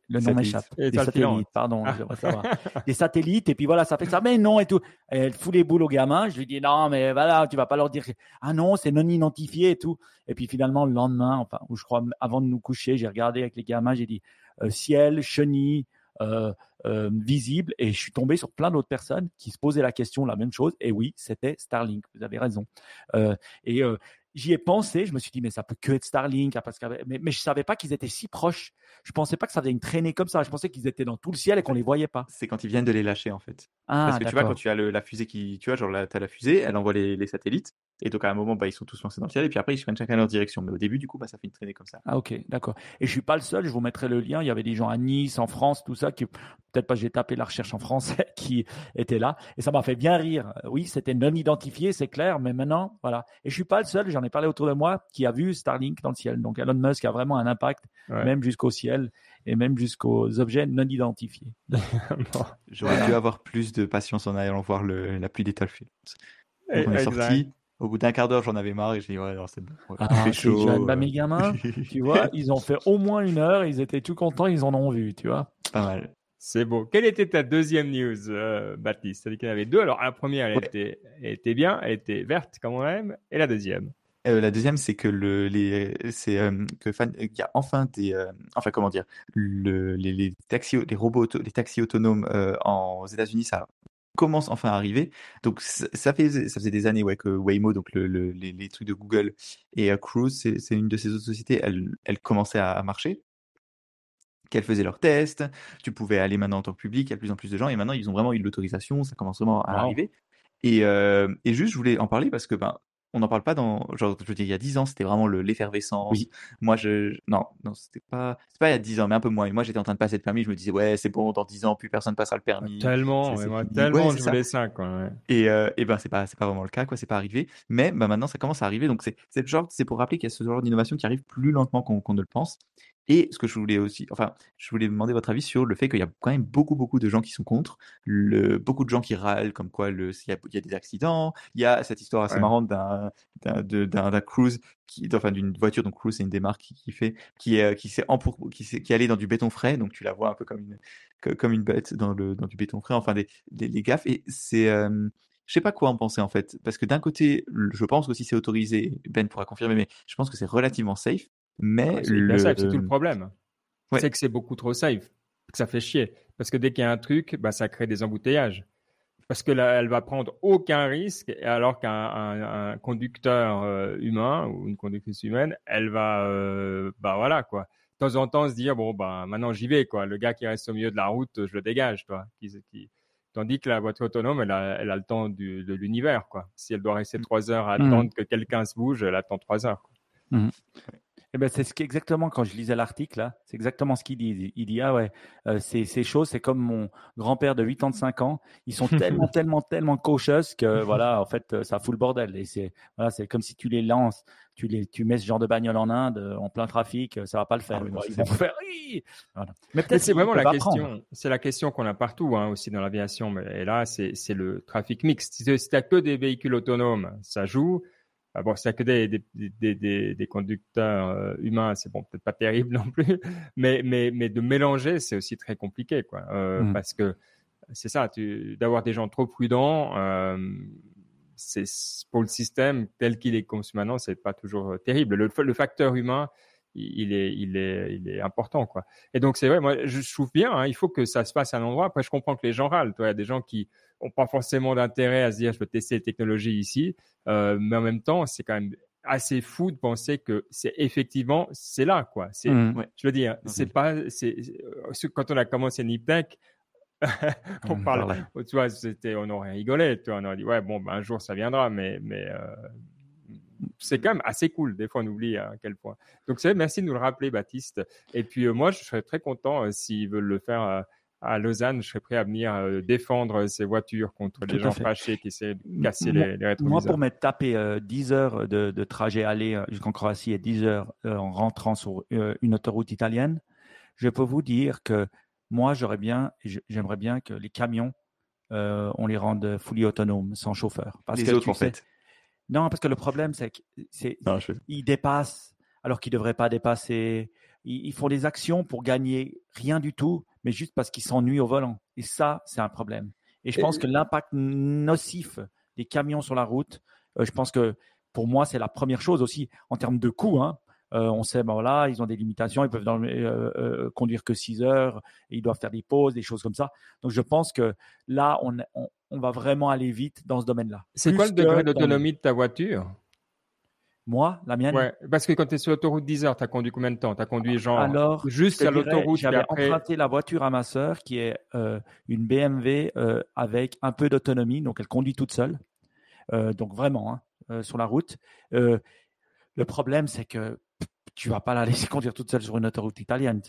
le nom m'échappe. Des satellites, pardon, je devrais savoir. des satellites, et puis voilà, ça fait ça. Mais non, et tout. elle fout les boules aux gamins. Je lui dis, non, mais voilà, tu vas pas leur dire, ah non, c'est non identifié et tout. Et puis finalement, le lendemain, enfin, où je crois, avant de nous coucher, j'ai regardé avec les gamins, j'ai dit, euh, ciel, chenille, euh, euh, visible et je suis tombé sur plein d'autres personnes qui se posaient la question la même chose et oui c'était Starlink vous avez raison euh, et euh, j'y ai pensé. Je me suis dit, mais ça peut que être Starlink. Hein, parce que, mais, mais je savais pas qu'ils étaient si proches. Je pensais pas que ça faisait une traînée comme ça. Je pensais qu'ils étaient dans tout le ciel et qu'on les voyait pas. C'est quand ils viennent de les lâcher, en fait. Ah, parce que tu vois, quand tu as le, la fusée qui, tu vois, genre, tu as la fusée, elle envoie les, les satellites. Et donc à un moment, bah, ils sont tous lancés dans le ciel et puis après ils prennent chacun leur direction. Mais au début, du coup, bah, ça fait une traînée comme ça. Ah ok, d'accord. Et je suis pas le seul. Je vous mettrai le lien. Il y avait des gens à Nice, en France, tout ça qui peut-être pas j'ai tapé la recherche en français qui étaient là et ça m'a fait bien rire. Oui, c'était non identifié, c'est clair, mais maintenant voilà. Et je suis pas le seul. J'en ai parlé autour de moi qui a vu Starlink dans le ciel. Donc Elon Musk a vraiment un impact, même jusqu'au ciel et même jusqu'aux objets non identifiés. J'aurais dû avoir plus de patience en allant voir le, la pluie d'étoiles on est sorti. Au bout d'un quart d'heure, j'en avais marre et j'ai dit, ouais, alors c'est ah, chaud. Bah, mes gamins, tu vois, ils ont fait au moins une heure, ils étaient tout contents, ils en ont vu, tu vois. Pas mal. C'est beau. Quelle était ta deuxième news, euh, Baptiste? C'est-à-dire qu'il y en avait deux. Alors, la première, elle, était, était, bien, elle était verte comme on aime. Et la deuxième? Euh, La deuxième, c'est que le, les, c'est euh, que il y a enfin des, enfin comment dire, le, les, les, taxis, les robots, les taxis autonomes en, aux États-Unis, ça commence enfin à arriver. Donc ça fait ça faisait des années ouais, que Waymo, donc le, les, les, trucs de Google et Cruise, c'est une de ces autres sociétés, elle, elle commençait à, marcher qu'elles faisaient leurs tests, tu pouvais aller maintenant en tant que public, il y a de plus en plus de gens, et maintenant ils ont vraiment eu l'autorisation, ça commence vraiment à arriver. Et, euh, et, juste, je voulais en parler parce que ben, on n'en parle pas dans genre je veux dire il y a 10 ans c'était vraiment le l'effervescence. Oui. moi je non non c'était pas c'est pas il y a 10 ans mais un peu moins. Moi j'étais en train de passer le permis je me disais ouais c'est bon dans 10 ans plus personne passera le permis. tellement moi, tellement je voulais ça. quoi et euh, et ben c'est pas c'est pas vraiment le cas quoi c'est pas arrivé. Mais ben, maintenant ça commence à arriver donc c'est c'est genre c'est pour rappeler qu'il y a ce genre d'innovation qui arrive plus lentement qu'on ne le pense et ce que je voulais aussi, enfin, je voulais demander votre avis sur le fait qu'il y a quand même beaucoup, beaucoup de gens qui sont contre, le, beaucoup de gens qui râlent, comme quoi le, il, y a, il y a des accidents, il y a cette histoire assez marrante d'un, cruise, qui, enfin d'une voiture, donc cruise c'est une des marques qui, qui fait, qui est, qui s'est qui qui est allé dans du béton frais, donc tu la vois un peu comme une, comme une bête dans le, dans du béton frais, enfin des, les gaffes, et c'est, euh, je sais pas quoi en penser en fait, parce que d'un côté, je pense que si c'est autorisé, Ben pourra confirmer, mais je pense que c'est relativement safe. Mais c'est le... c'est tout le problème. C'est que c'est beaucoup trop safe, que ça fait chier. Parce que dès qu'il y a un truc, bah, ça crée des embouteillages. Parce que là, elle va prendre aucun risque, alors qu'un conducteur euh, humain ou une conductrice humaine, elle va, euh, bah voilà quoi. De temps en temps, se dire bon bah maintenant j'y vais quoi. Le gars qui reste au milieu de la route, je le dégage, toi. Qui, Tandis que la voiture autonome, elle a, elle a le temps du, de l'univers quoi. Si elle doit rester mmh. trois heures à mmh. attendre que quelqu'un se bouge, elle attend trois heures. Quoi. Mmh. Eh ben, c'est ce qui exactement quand je lisais l'article là, c'est exactement ce qu'il dit. Il dit ah ouais, euh, ces, ces choses, c'est comme mon grand-père de 85 ans, ils sont tellement tellement tellement cautious que voilà, en fait, euh, ça fout le bordel. Et c'est voilà, c'est comme si tu les lances, tu les tu mets ce genre de bagnole en Inde euh, en plein trafic, ça va pas le faire. Ah, mais peut-être c'est vraiment la question. C'est la question qu'on a partout hein, aussi dans l'aviation. Mais et là, c'est c'est le trafic mixte. Si, si tu as que des véhicules autonomes, ça joue. Ah bon, c'est que des, des, des, des, conducteurs euh, humains, c'est bon, peut-être pas terrible non plus, mais, mais, mais de mélanger, c'est aussi très compliqué, quoi. Euh, mmh. Parce que c'est ça, d'avoir des gens trop prudents, euh, c'est pour le système tel qu'il est conçu maintenant, c'est pas toujours terrible. Le, le facteur humain, il est, il est, il est important, quoi. Et donc c'est vrai, moi je trouve bien, hein, il faut que ça se passe à un endroit. Après, je comprends que les gens râlent. Toi, il y a des gens qui n'ont pas forcément d'intérêt à se dire je peux tester les technologies ici, euh, mais en même temps, c'est quand même assez fou de penser que c'est effectivement c'est là quoi. C'est, Mmh. je veux dire, c'est pas, c'est quand on a commencé Niptech, on On parle, parlait. tu vois, c'était, on aurait rigolé, tu vois, on aurait dit ouais bon, ben, un jour ça viendra, mais mais euh, c'est quand même assez cool. Des fois, on oublie à quel point. Donc, c'est merci de nous le rappeler, Baptiste. Et puis, euh, moi, je serais très content euh, s'ils veulent le faire euh, à Lausanne. Je serais prêt à venir euh, défendre ces voitures contre Tout les gens fait. fâchés qui essaient de casser Moi- les, les Moi, rétroviseurs. pour m'être tapé euh, 10 heures de, de trajet aller euh, jusqu'en Croatie et 10 heures euh, en rentrant sur euh, une autoroute italienne, je peux vous dire que moi, j'aurais bien, j'aimerais bien que les camions, euh, on les rende fully autonomes, sans chauffeur. Parce Les que autres, tu en sais- fait. Non, parce que le problème, c'est qu'ils dépassent alors qu'ils ne devraient pas dépasser. Ils, ils font des actions pour gagner rien du tout, mais juste parce qu'ils s'ennuient au volant. Et ça, c'est un problème. Et je pense que l'impact nocif des camions sur la route, euh, je pense que pour moi, c'est la première chose aussi en termes de coût. hein. Euh, on sait, ben voilà, ils ont des limitations, ils peuvent dans- euh, conduire que 6 heures, et ils doivent faire des pauses, des choses comme ça. Donc je pense que là, on, on, on va vraiment aller vite dans ce domaine-là. C'est quoi le degré d'autonomie de ta voiture? Moi, la mienne, Ouais, parce que quand tu es sur l'autoroute 10 heures, tu as conduit combien de temps? Tu as conduit genre Alors, juste à l'autoroute J'avais après. emprunté la voiture à ma sœur qui est euh, une BMW euh, avec un peu d'autonomie, donc elle conduit toute seule. Euh, donc vraiment, hein, sur la route. Le problème, c'est que tu vas pas la laisser conduire toute seule sur une autoroute italienne.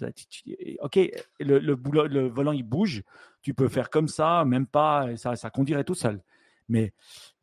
Ok, le, le, boulot- le volant il bouge, tu peux faire comme ça, même pas, ça, ça conduirait tout seul. Mais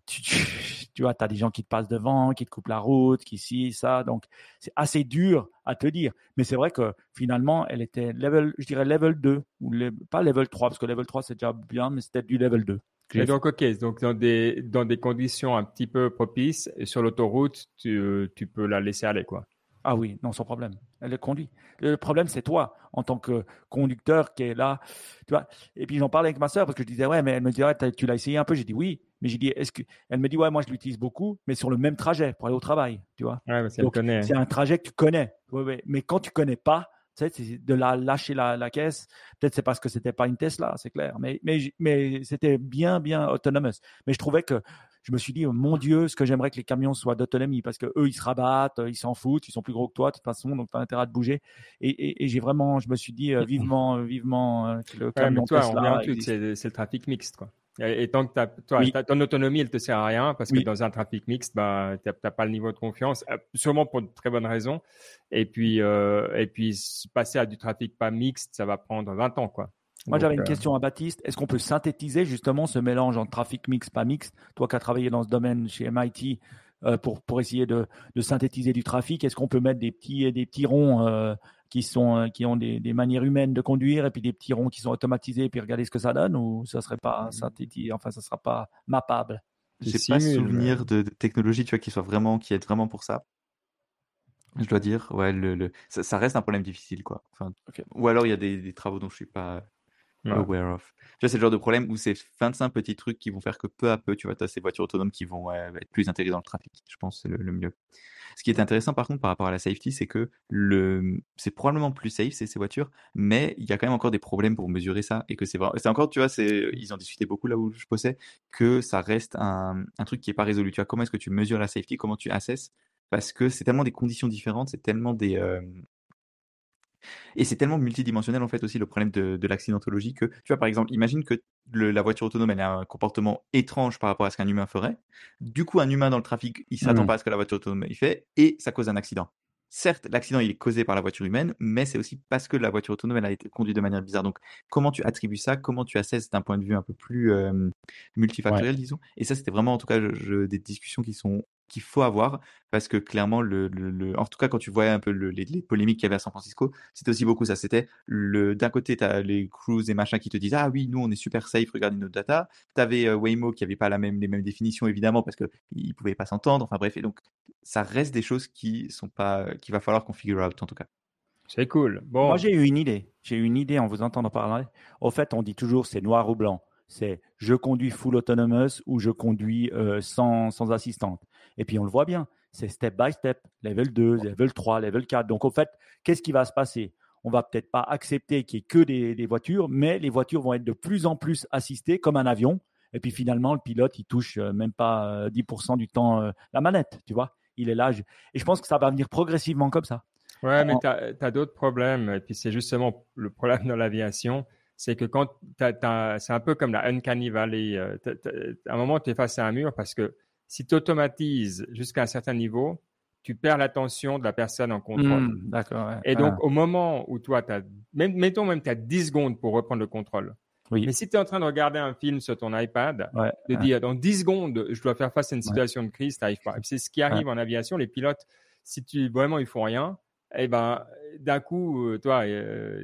tu, vois, tu as des gens qui te passent devant, qui te coupent la route, qui ci, ça. Donc, c'est assez dur à te dire. Mais c'est vrai que finalement, elle était level, je dirais level 2, ou le- pas level 3, parce que level 3 c'est déjà bien, mais c'était du level 2. Et donc, ok, donc dans des, dans des conditions un petit peu propices, sur l'autoroute, tu, tu peux la laisser aller, quoi. Ah oui, non, sans problème. Elle le conduit. Le problème, c'est toi, en tant que conducteur qui est là. Tu vois. Et puis, j'en parlais avec ma soeur parce que je disais, ouais, mais elle me disait, ouais, tu l'as essayé un peu. J'ai dit oui. Mais j'ai dit, est-ce que. Elle me dit, ouais, moi, je l'utilise beaucoup, mais sur le même trajet pour aller au travail. Tu vois. Ouais. C'est un trajet que tu connais. Ouais, ouais. Mais quand tu connais pas, tu sais, c'est de la lâcher la, la caisse. Peut-être c'est parce que c'était pas une Tesla, c'est clair. Mais, mais, mais c'était bien, bien autonomous. Mais je trouvais que je me suis dit, mon Dieu, ce que j'aimerais que les camions soient d'autonomie parce que eux, ils se rabattent, ils s'en foutent, ils sont plus gros que toi, de toute façon, donc tu as intérêt à te bouger. Et, et, et j'ai vraiment, je me suis dit, euh, vivement, euh, vivement euh, que le Ouais, camion mais toi, Tesla c'est le trafic mixte, quoi. Et, tant que toi, Oui. ta- ton autonomie, elle te sert à rien parce que Oui. dans un trafic mixte, bah, t'as t'as pas le niveau de confiance, euh, sûrement pour de très bonnes raisons. Et puis, euh, et puis, passer à du trafic pas mixte, ça va prendre 20 ans, quoi. Moi, j'avais une euh, question à Baptiste. Est-ce qu'on peut synthétiser justement ce mélange entre trafic mix, pas mix Toi qui as travaillé dans ce domaine chez MIT pour, pour essayer de, de synthétiser du trafic, est-ce qu'on peut mettre des petits, des petits ronds euh, qui, sont, euh, qui ont des, des manières humaines de conduire et puis des petits ronds qui sont automatisés et puis regarder ce que ça donne ou ça serait pas synthétisé, enfin, ça sera pas mappable? J'ai C'est pas simule, souvenir de, de technologie, tu vois, qui soit vraiment, qui aide vraiment pour ça. Je dois dire, ouais, le, le- ça, ça reste un problème difficile, quoi. Enfin. Ou alors il y a des, des travaux dont je suis pas Aware of. C'est le genre de problème où c'est 25 petits trucs qui vont faire que peu à peu, tu vois, tu as ces voitures autonomes qui vont être plus intégrées dans le trafic. Je pense que c'est le, mieux. Ce qui est intéressant par contre par rapport à la safety, c'est que le, c'est probablement plus safe ces, voitures, mais il y a quand même encore des problèmes pour mesurer ça et que c'est encore, tu vois, ils en discutaient beaucoup là où je bossais, que ça reste un, truc qui est pas résolu. Tu vois, comment est-ce que tu mesures la safety, comment tu assesses, parce que c'est tellement des conditions différentes, c'est tellement des, euh, et c'est tellement multidimensionnel en fait aussi le problème de, de l'accidentologie que, tu vois, par exemple, imagine que le- la voiture autonome elle a un comportement étrange par rapport à ce qu'un humain ferait. Du coup, un humain dans le trafic, il s'attend Mhm. pas à ce que la voiture autonome il fait et ça cause un accident. Certes, l'accident il est causé par la voiture humaine, mais c'est aussi parce que la voiture autonome elle a été conduite de manière bizarre. Donc, comment tu attribues ça? Comment tu assesses d'un point de vue un peu plus euh, multifactoriel, disons? Et ça, c'était vraiment en tout cas je- je- des discussions qui sont qu'il faut avoir parce que clairement le, le, le- en tout cas quand tu voyais un peu le- les, les polémiques qu'il y avait à San Francisco c'était aussi beaucoup ça c'était le d'un côté tu as les crews et machins qui te disent ah oui nous on est super safe regardez notre data t'avais euh, Waymo qui avait pas la même les mêmes définitions évidemment parce que ils pouvaient pas s'entendre enfin bref et donc ça reste des choses qui sont pas qu'il va falloir qu'on figure out en tout cas C'est cool. Bon, Moi, j'ai eu une idée. J'ai eu une idée en vous entendant parler. Au fait, on dit toujours c'est noir ou blanc. C'est je conduis full autonomous ou je conduis euh, sans, sans assistante. Et puis, on le voit bien. C'est step by step. Level 2, level 3, level 4. Donc, au fait, qu'est-ce qui va se passer? On va peut-être pas accepter qu'il n'y ait que des, des voitures, mais les voitures vont être de plus en plus assistées comme un avion. Et puis finalement, le pilote, il touche même pas 10% du temps la manette, tu vois? Il est là. Et je pense que ça va venir progressivement comme ça. Ouais, mais tu as, d'autres problèmes. Et puis c'est justement le problème dans l'aviation. C'est que quand c'est un peu comme la uncanny valley. à un moment, tu es face à un mur parce que si tu automatises jusqu'à un certain niveau, tu perds l'attention de la personne en contrôle. Hmm, d'accord. Et donc, au moment où toi, as, même, mettons même, tu as 10 secondes pour reprendre le contrôle. Oui. Mais si tu es en train de regarder un film sur ton iPad, de dire dans 10 secondes, je dois faire face à une situation de crise, tu n'arrives pas. C'est ce qui arrive en aviation. Les pilotes, si tu vraiment ils font rien, eh ben d'un coup, euh, toi, euh,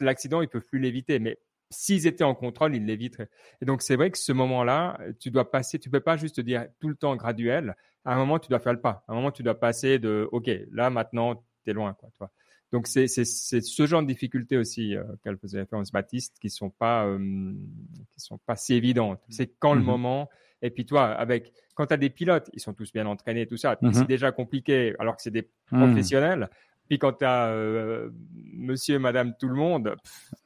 l'accident, ils peuvent plus l'éviter. Mais s'ils étaient en contrôle, ils l'éviteraient. Et donc, c'est vrai que ce moment-là, tu dois passer, tu peux pas juste dire tout le temps graduel. À un moment, tu dois faire le pas. À un moment, tu dois passer de, OK, là, maintenant, tu es loin, quoi, toi. Donc, c'est ce genre de difficultés aussi euh, qu'elle faisait référence Baptiste qui sont pas, euh, qui sont pas si évidentes. C'est quand le mm-hmm. moment. Et puis, toi, avec, quand tu as des pilotes, ils sont tous bien entraînés, tout ça. Mm-hmm. C'est déjà compliqué, alors que c'est des mm. professionnels. Puis quand tu as euh, monsieur, madame, tout le monde,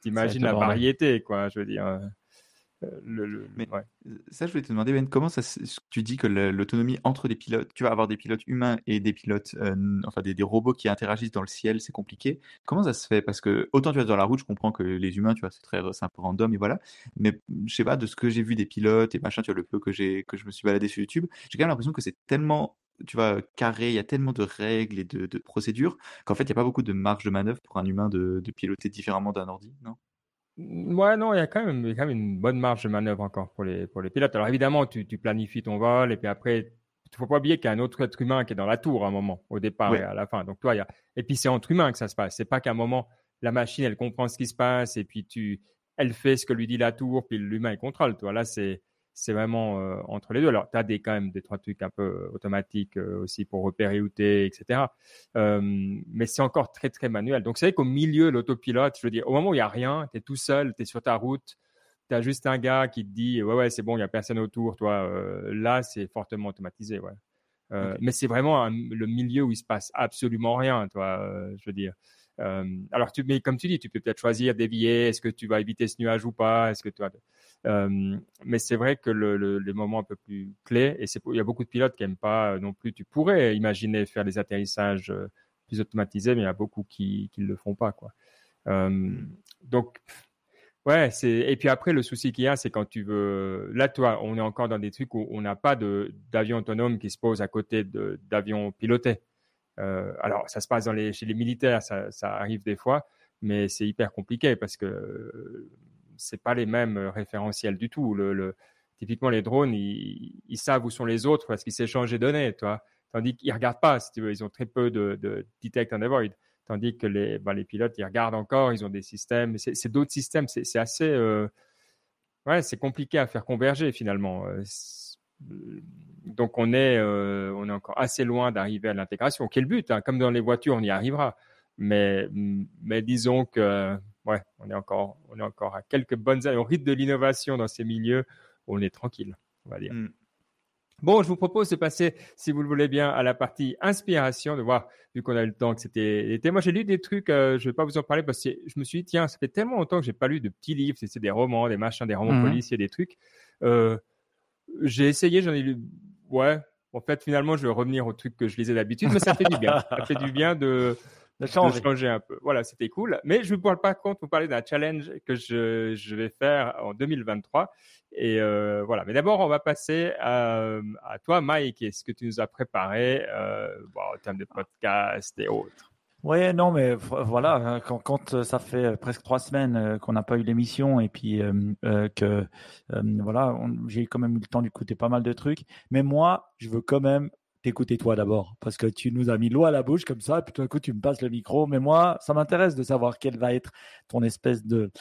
t'imagines la variété, quoi, je veux dire. Euh, le, Mais ça, je voulais te demander, Ben, comment ça, tu dis que l'autonomie entre des pilotes, tu vas avoir des pilotes humains et des pilotes, euh, enfin des, robots qui interagissent dans le ciel, c'est compliqué. Comment ça se fait? Parce que autant tu vas dans la route, je comprends que les humains, tu vois, c'est très, c'est un peu random et voilà. Mais je sais pas de ce que j'ai vu des pilotes et machin, tu vois, le peu que j'ai, que je me suis baladé sur YouTube, j'ai quand même l'impression que c'est tellement tu vois, carré, il y a tellement de règles et de, procédures qu'en fait, il n'y a pas beaucoup de marge de manœuvre pour un humain de, piloter différemment d'un ordi, non? Ouais, non, il y, a quand même, quand même une bonne marge de manœuvre encore pour les, pour les pilotes. Alors évidemment, tu, planifies ton vol et puis après, il ne faut pas oublier qu'il y a un autre être humain qui est dans la tour à un moment, au départ et à la fin. Donc toi, il y a... Et puis c'est entre humains que ça se passe. C'est pas qu'à un moment, la machine, elle comprend ce qui se passe et puis tu, elle fait ce que lui dit la tour, puis l'humain, il contrôle. Toi, là, c'est c'est vraiment euh, entre les deux. Alors, tu as des, quand même des trois trucs un peu euh, automatiques euh, aussi pour repérer où tu es, etc. mais c'est encore très, très manuel. Donc, c'est vrai qu'au milieu, l'autopilote, je veux dire, au moment où il n'y a rien, tu es tout seul, tu es sur ta route, tu as juste un gars qui te dit, ouais, ouais, c'est bon, il n'y a personne autour, toi. là, c'est fortement automatisé, ouais. Mais c'est vraiment le milieu où il se passe absolument rien, toi, je veux dire. alors, tu, mais comme tu dis, tu peux peut-être choisir billets. Est-ce que tu vas éviter ce nuage ou pas Est-ce que tu mais c'est vrai que le, les moments un peu plus clés, et il y a beaucoup de pilotes qui n'aiment pas euh, non plus, tu pourrais imaginer faire des atterrissages euh, plus automatisés, mais il y a beaucoup qui ne le font pas. Donc, ouais, et puis après le souci qu'il y a, c'est quand tu veux. Là, toi, on est encore dans des trucs où on n'a pas d'avion autonome qui se pose à côté d'avions pilotés. Euh, alors, ça se passe chez les militaires, ça arrive des fois, mais c'est hyper compliqué parce que c'est pas les mêmes euh, référentiels du tout. Le, typiquement, les drones, ils, savent où sont les autres parce qu'ils s'échangent des données, toi. Tandis qu'ils regardent pas, si tu veux, ils ont très peu de, detect and avoid. Tandis que les, bah, les pilotes, ils regardent encore, ils ont des systèmes. C'est d'autres systèmes. C'est assez, euh, ouais, c'est compliqué à faire converger finalement. Euh, donc on est, on est encore assez loin d'arriver à l'intégration. Quel but hein. Comme dans les voitures, on y arrivera. Mais, mais disons que ouais, on est encore, on est encore à quelques bonnes années. Au rythme de l'innovation dans ces milieux, on est tranquille, on va dire. Hmm. Bon, je vous propose de passer, si vous le voulez bien, à la partie inspiration, de voir, vu qu'on a eu le temps que c'était été. Moi, j'ai lu des trucs, euh, je ne vais pas vous en parler parce que je me suis dit, tiens, ça fait tellement longtemps que j'ai pas lu de petits livres, c'est des romans, des machins, des romans hmm. policiers, des trucs. Euh, j'ai essayé, j'en ai lu, ouais. En fait, finalement, je vais revenir aux trucs que je lisais d'habitude, mais ça fait du bien. Ça fait du bien de, de changer. un peu. Voilà, c'était cool. Mais je ne vous parle pas contre vous parler d'un challenge que je, je, vais faire en 2023. Et euh, voilà. Mais d'abord, on va passer à, à toi, Mike. Est-ce que tu nous as préparé euh, bon, en termes de podcast et autres? Oui, non, mais voilà, hein, quand, quand, ça fait presque trois semaines euh, qu'on n'a pas eu l'émission et puis euh, que voilà, j'ai quand même eu le temps d'écouter pas mal de trucs. Mais moi, je veux quand même écoutez toi d'abord, parce que tu nous as mis l'eau à la bouche comme ça, puis tout d'un coup tu me passes le micro. Mais moi, ça m'intéresse de savoir quel va être ton espèce de,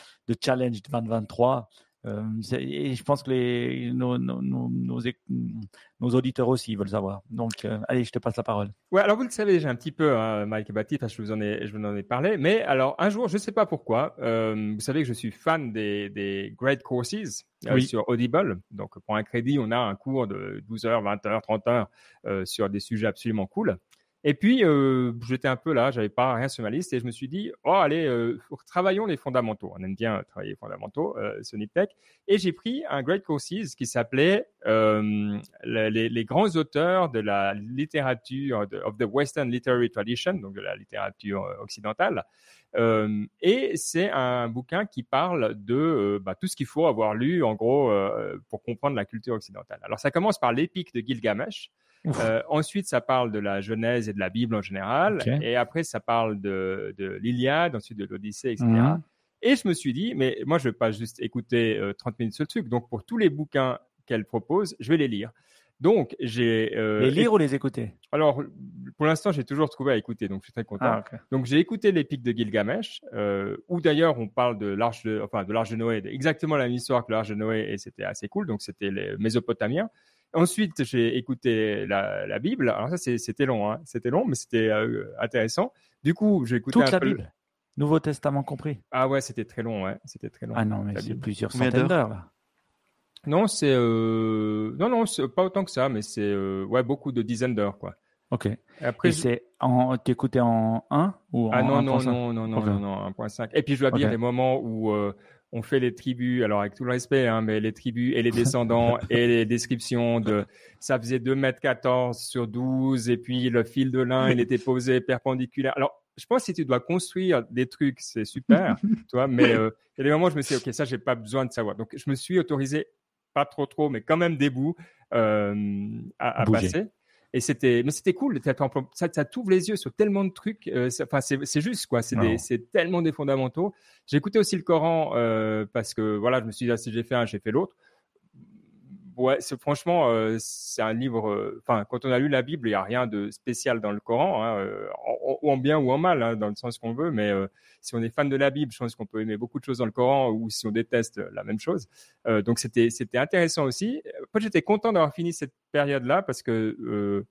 challenge de 2023. Euh, et je pense que les, nos, nos, nos, nos, auditeurs aussi veulent savoir. Donc, euh, allez, je te passe la parole. Ouais, alors vous le savez déjà un petit peu, hein, Mike et Baptiste, je vous en ai, je vous en ai parlé. Mais alors, un jour, je ne sais pas pourquoi, euh, vous savez que je suis fan des, des Great Courses sur Audible. Donc, pour un crédit, on a un cours de 12 heures, 20 heures, 30 heures sur des sujets absolument cool. Et puis, euh, j'étais un peu là, j'avais pas rien sur ma liste et je me suis dit, oh, allez, euh, travaillons les fondamentaux. On aime bien travailler les fondamentaux, euh, Sonic Tech. Et j'ai pris un Great Courses qui s'appelait euh, les, grands auteurs de la littérature, of the Western Literary Tradition, donc de la littérature occidentale. Et c'est un bouquin qui parle de bah, tout ce qu'il faut avoir lu, en gros, pour comprendre la culture occidentale. Alors, ça commence par l'épique de Gilgamesh. Euh, ensuite, ça parle de la Genèse et de la Bible en général. Et après, ça parle de, de l'Iliade, ensuite de l'Odyssée, etc. Mhm. Et je me suis dit, mais moi, je ne vais pas juste écouter 30 euh, minutes ce truc. Donc, pour tous les bouquins qu'elle propose, je vais les lire. Donc, j'ai. Euh, les lire ou les écouter? Alors, pour l'instant, j'ai toujours trouvé à écouter, donc je suis très content. Ah, donc, j'ai écouté l'épique de Gilgamesh, euh, où d'ailleurs on parle de l'arche de, enfin, de l'arche de Noé, exactement la même histoire que l'arche de Noé, et c'était assez cool. Donc, c'était les Mésopotamiens. Ensuite, j'ai écouté la, Bible. Alors ça, c'était long, hein. c'était long, mais c'était euh, intéressant. Du coup, j'ai écouté toute la Bible, Nouveau Testament compris? Ah ouais, c'était très long, ouais, c'était très long. Ah non, mais c'est plusieurs centaines d'heures là. Non, c'est euh... non, non, pas autant que ça, mais c'est euh, ouais beaucoup de dizaines d'heures, quoi. Ok. après, c'est en t'écoutais en 1 ou ah en non non non non non non non 1.5. Et puis je dois dire des moments où euh, on fait les tribus, alors avec tout le respect, hein, mais les tribus et les descendants et les descriptions de ça faisait 2 mètres 14 sur 12 et puis le fil de lin, il était posé perpendiculaire. Alors, je pense que si tu dois construire des trucs, c'est super, tu vois, mais euh, il y a des moments où je me suis dit, OK, ça, j'ai pas besoin de savoir. Donc, je me suis autorisé, pas trop, trop, mais quand même des bouts euh, à, à passer. Et c'était, mais c'était cool. Ça, ça t'ouvre les yeux sur tellement de trucs. Euh, enfin, c'est juste quoi. C'est c'est tellement des fondamentaux. J'ai écouté aussi le Coran euh, parce que voilà, je me suis dit ah, si j'ai fait un, j'ai fait l'autre ouais, c'est franchement, euh, c'est un livre. Euh, enfin, quand on a lu la Bible, il y a rien de spécial dans le Coran, hein, euh, ou en, bien ou en mal, hein, dans le sens qu'on veut. Mais si on est fan de la Bible, je pense qu'on peut aimer beaucoup de choses dans le Coran, ou si on déteste la même chose. donc c'était c'était intéressant aussi. Après, j'étais content d'avoir fini cette période-là parce que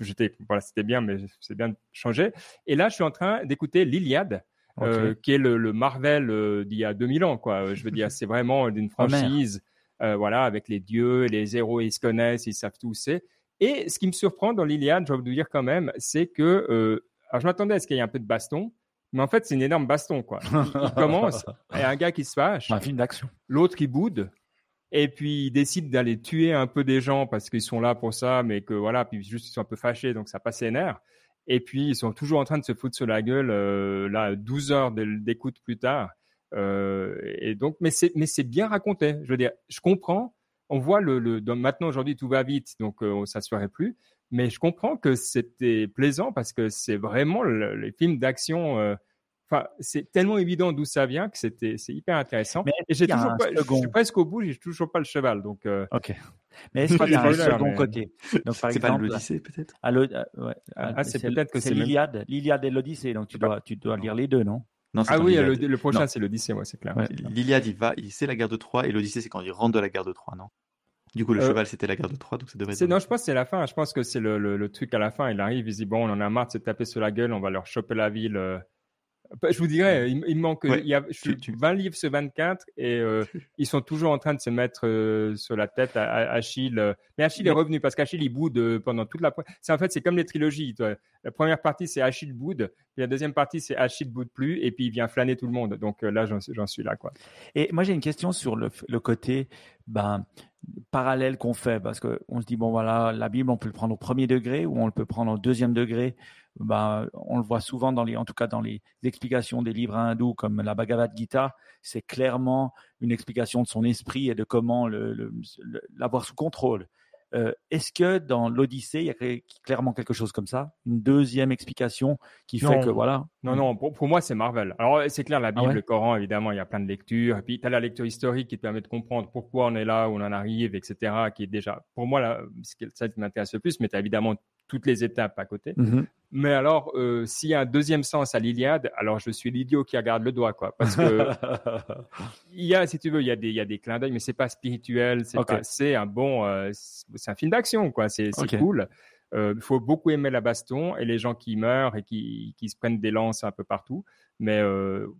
j'étais voilà, c'était bien, mais c'est bien de changer. Et là, je suis en train d'écouter l'Iliade. qui est le, Marvel d'il y a 2000 ans, quoi. Je veux dire, c'est vraiment d'une franchise. Euh, voilà, avec les dieux, les héros, ils se connaissent, ils savent tout c'est. Et ce qui me surprend dans l'Iliade, je vais vous dire quand même, c'est que, euh, alors je m'attendais à ce qu'il y ait un peu de baston, mais en fait, c'est une énorme baston, quoi. Il commence, il y a un gars qui se fâche. Un film d'action. L'autre qui boude. Et puis, il décide d'aller tuer un peu des gens parce qu'ils sont là pour ça, mais que voilà, puis juste ils sont un peu fâchés, donc ça passe les nerfs. Et puis, ils sont toujours en train de se foutre sur la gueule, euh, là, 12 heures d'écoute plus tard. Euh, et donc, mais c'est mais c'est bien raconté. Je veux dire, je comprends. On voit le, le maintenant aujourd'hui tout va vite, donc euh, ça se ferait plus. Mais je comprends que c'était plaisant parce que c'est vraiment les films d'action. Euh, Enfin, c'est tellement évident d'où ça vient que c'était, c'est hyper intéressant. Mais et j'ai toujours pas, je suis presque au bout, j'ai toujours pas le cheval, donc. Euh... Ok. Mais est-ce qu'il y a un second côté Donc par exemple, pas l'Odyssée peut-être? Ah, c'est peut-être que c'est l'Iliade, l'Iliade et l'Odyssée, donc tu dois, tu dois lire les deux, non? Ah oui, le, prochain, c'est l'Odyssée, ouais, c'est clair. L'Iliade, il va, c'est la guerre de Troie, et l'Odyssée, c'est quand il rentre de la guerre de Troie, non? Du coup, le euh, cheval, c'était la guerre de Troie, donc ça devrait être. Non, je pense que c'est la fin. Je pense que c'est le, le, truc à la fin. Il arrive, il dit bon, on en a marre de se taper sur la gueule, on va leur choper la ville. Bah, je vous dirais, il, il manque, il y a, je suis 20 livres sur 24 et euh, ils sont toujours en train de se mettre euh, sur la tête à, à Achille. Euh. Mais Achille est revenu parce qu'Achille il boude pendant toute la. C'est en fait c'est comme les trilogies. Toi. La première partie c'est Achille boude, puis la deuxième partie c'est Achille boude plus et puis il vient flâner tout le monde. Donc là j'en suis là quoi. Et moi j'ai une question sur le, le côté ben parallèle qu'on fait parce que on se dit bon voilà la Bible on peut le prendre au premier degré ou on le peut prendre au deuxième degré ben, on le voit souvent dans les, en tout cas dans les explications des livres hindous comme la Bhagavad Gita, c'est clairement une explication de son esprit et de comment l'avoir sous contrôle. Euh, est-ce que dans l'Odyssée, il y a clairement quelque chose comme ça? Une deuxième explication qui fait que voilà? Non, non, pour, moi, c'est Marvel. Alors, c'est clair, la ah Bible, le Coran, évidemment, il y a plein de lectures. Et puis, tu as la lecture historique qui te permet de comprendre pourquoi on est là, où on en arrive, etc. Qui est déjà, pour moi, là, ça qui m'intéresse le plus, mais tu as évidemment toutes les étapes à côté. Mm-hmm. Mais alors, euh, s'il y a un deuxième sens à l'Iliade, alors je suis l'idiot qui regarde le doigt, quoi. Parce que il y a, si tu veux, il y a des, il y a des clins d'œil, mais c'est pas spirituel, c'est un bon, euh, c'est un film d'action, quoi. C'est, cool. Il euh, faut beaucoup aimer la baston et les gens qui meurent et qui, qui se prennent des lances un peu partout. Mais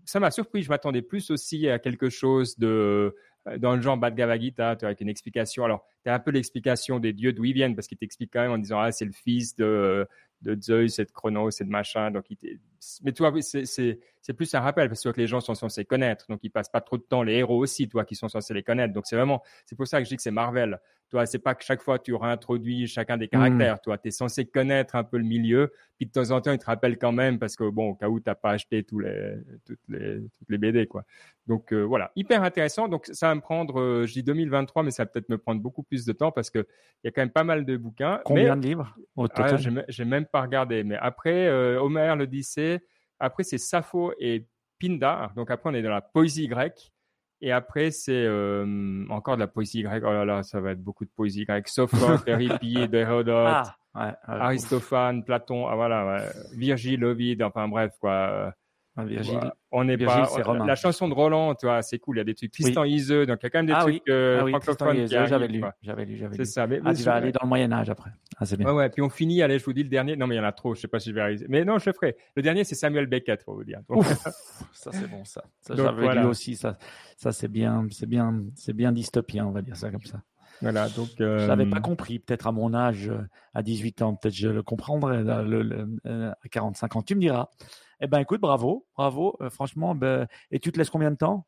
ça m'a surpris. Je m'attendais plus aussi à quelque chose de dans le genre Bhagavad Gita, avec une explication. Alors, tu as un peu l'explication des dieux d'où ils viennent, parce qu'ils t'expliquent quand même en disant, ah, c'est le fils de, de Zeus et de Chronos et de machin. Donc, mais toi, c'est plus un rappel parce que les gens sont censés connaître. Donc, ils passent pas trop de temps. Les héros aussi, toi, qui sont censés les connaître. Donc, c'est vraiment, c'est pour ça que je dis que c'est Marvel. Toi, c'est pas que chaque fois tu réintroduis chacun des caractères. Mm. Toi, tu es censé connaître un peu le milieu. Puis de temps en temps, ils te rappellent quand même parce que bon, au cas où t'as pas acheté tous les, toutes les, toutes les BD, quoi. Donc euh, voilà, hyper intéressant. Donc ça va me prendre, euh, je dis 2023, mais ça va peut-être me prendre beaucoup plus de temps parce que il y a quand même pas mal de bouquins. Combien de livres au ah, total? J'ai même pas regardé. Mais après, euh, Homer, l'Odyssée. Après, c'est Sappho et Pindar. Donc après, on est dans la poésie grecque. Et après, c'est euh, encore de la poésie grecque. Oh là là, ça va être beaucoup de poésie grecque. Sophocles, Euripide, Hérodote, ah, Aristophane, Platon, ah, voilà, Virgile, Ovide, enfin bref, quoi. Virgile. On n'est pas. La chanson de Roland, tu vois, c'est cool. Il y a des trucs. Tristan oui. Iseux, donc il y a quand même des ah trucs oui. euh, ah francophones qui J'avais lu, j'avais lu, j'avais lu. C'est ça. Mais, ah, tu vas aller dans le Moyen Âge après. Ah, c'est bien. Ouais, ouais. Puis on finit. Allez, je vous dis le dernier. Non, mais il y en a trop. Je sais pas si je vais réaliser. Mais non, je le ferai. Le dernier, c'est Samuel Beckett, pour vous dire. Donc... ça c'est bon, ça. Ça j'avais voilà. lu aussi. Ça, ça c'est bien, c'est bien, c'est bien dystopien, on va dire ça comme ça. Voilà, donc. Euh... Je l'avais pas compris. Peut-être à mon âge, à 18 ans, peut-être je le comprendrai. Le, le, euh, à 45 ans, tu me diras. Eh ben, écoute, bravo, bravo. Euh, franchement, ben, et tu te laisses combien de temps?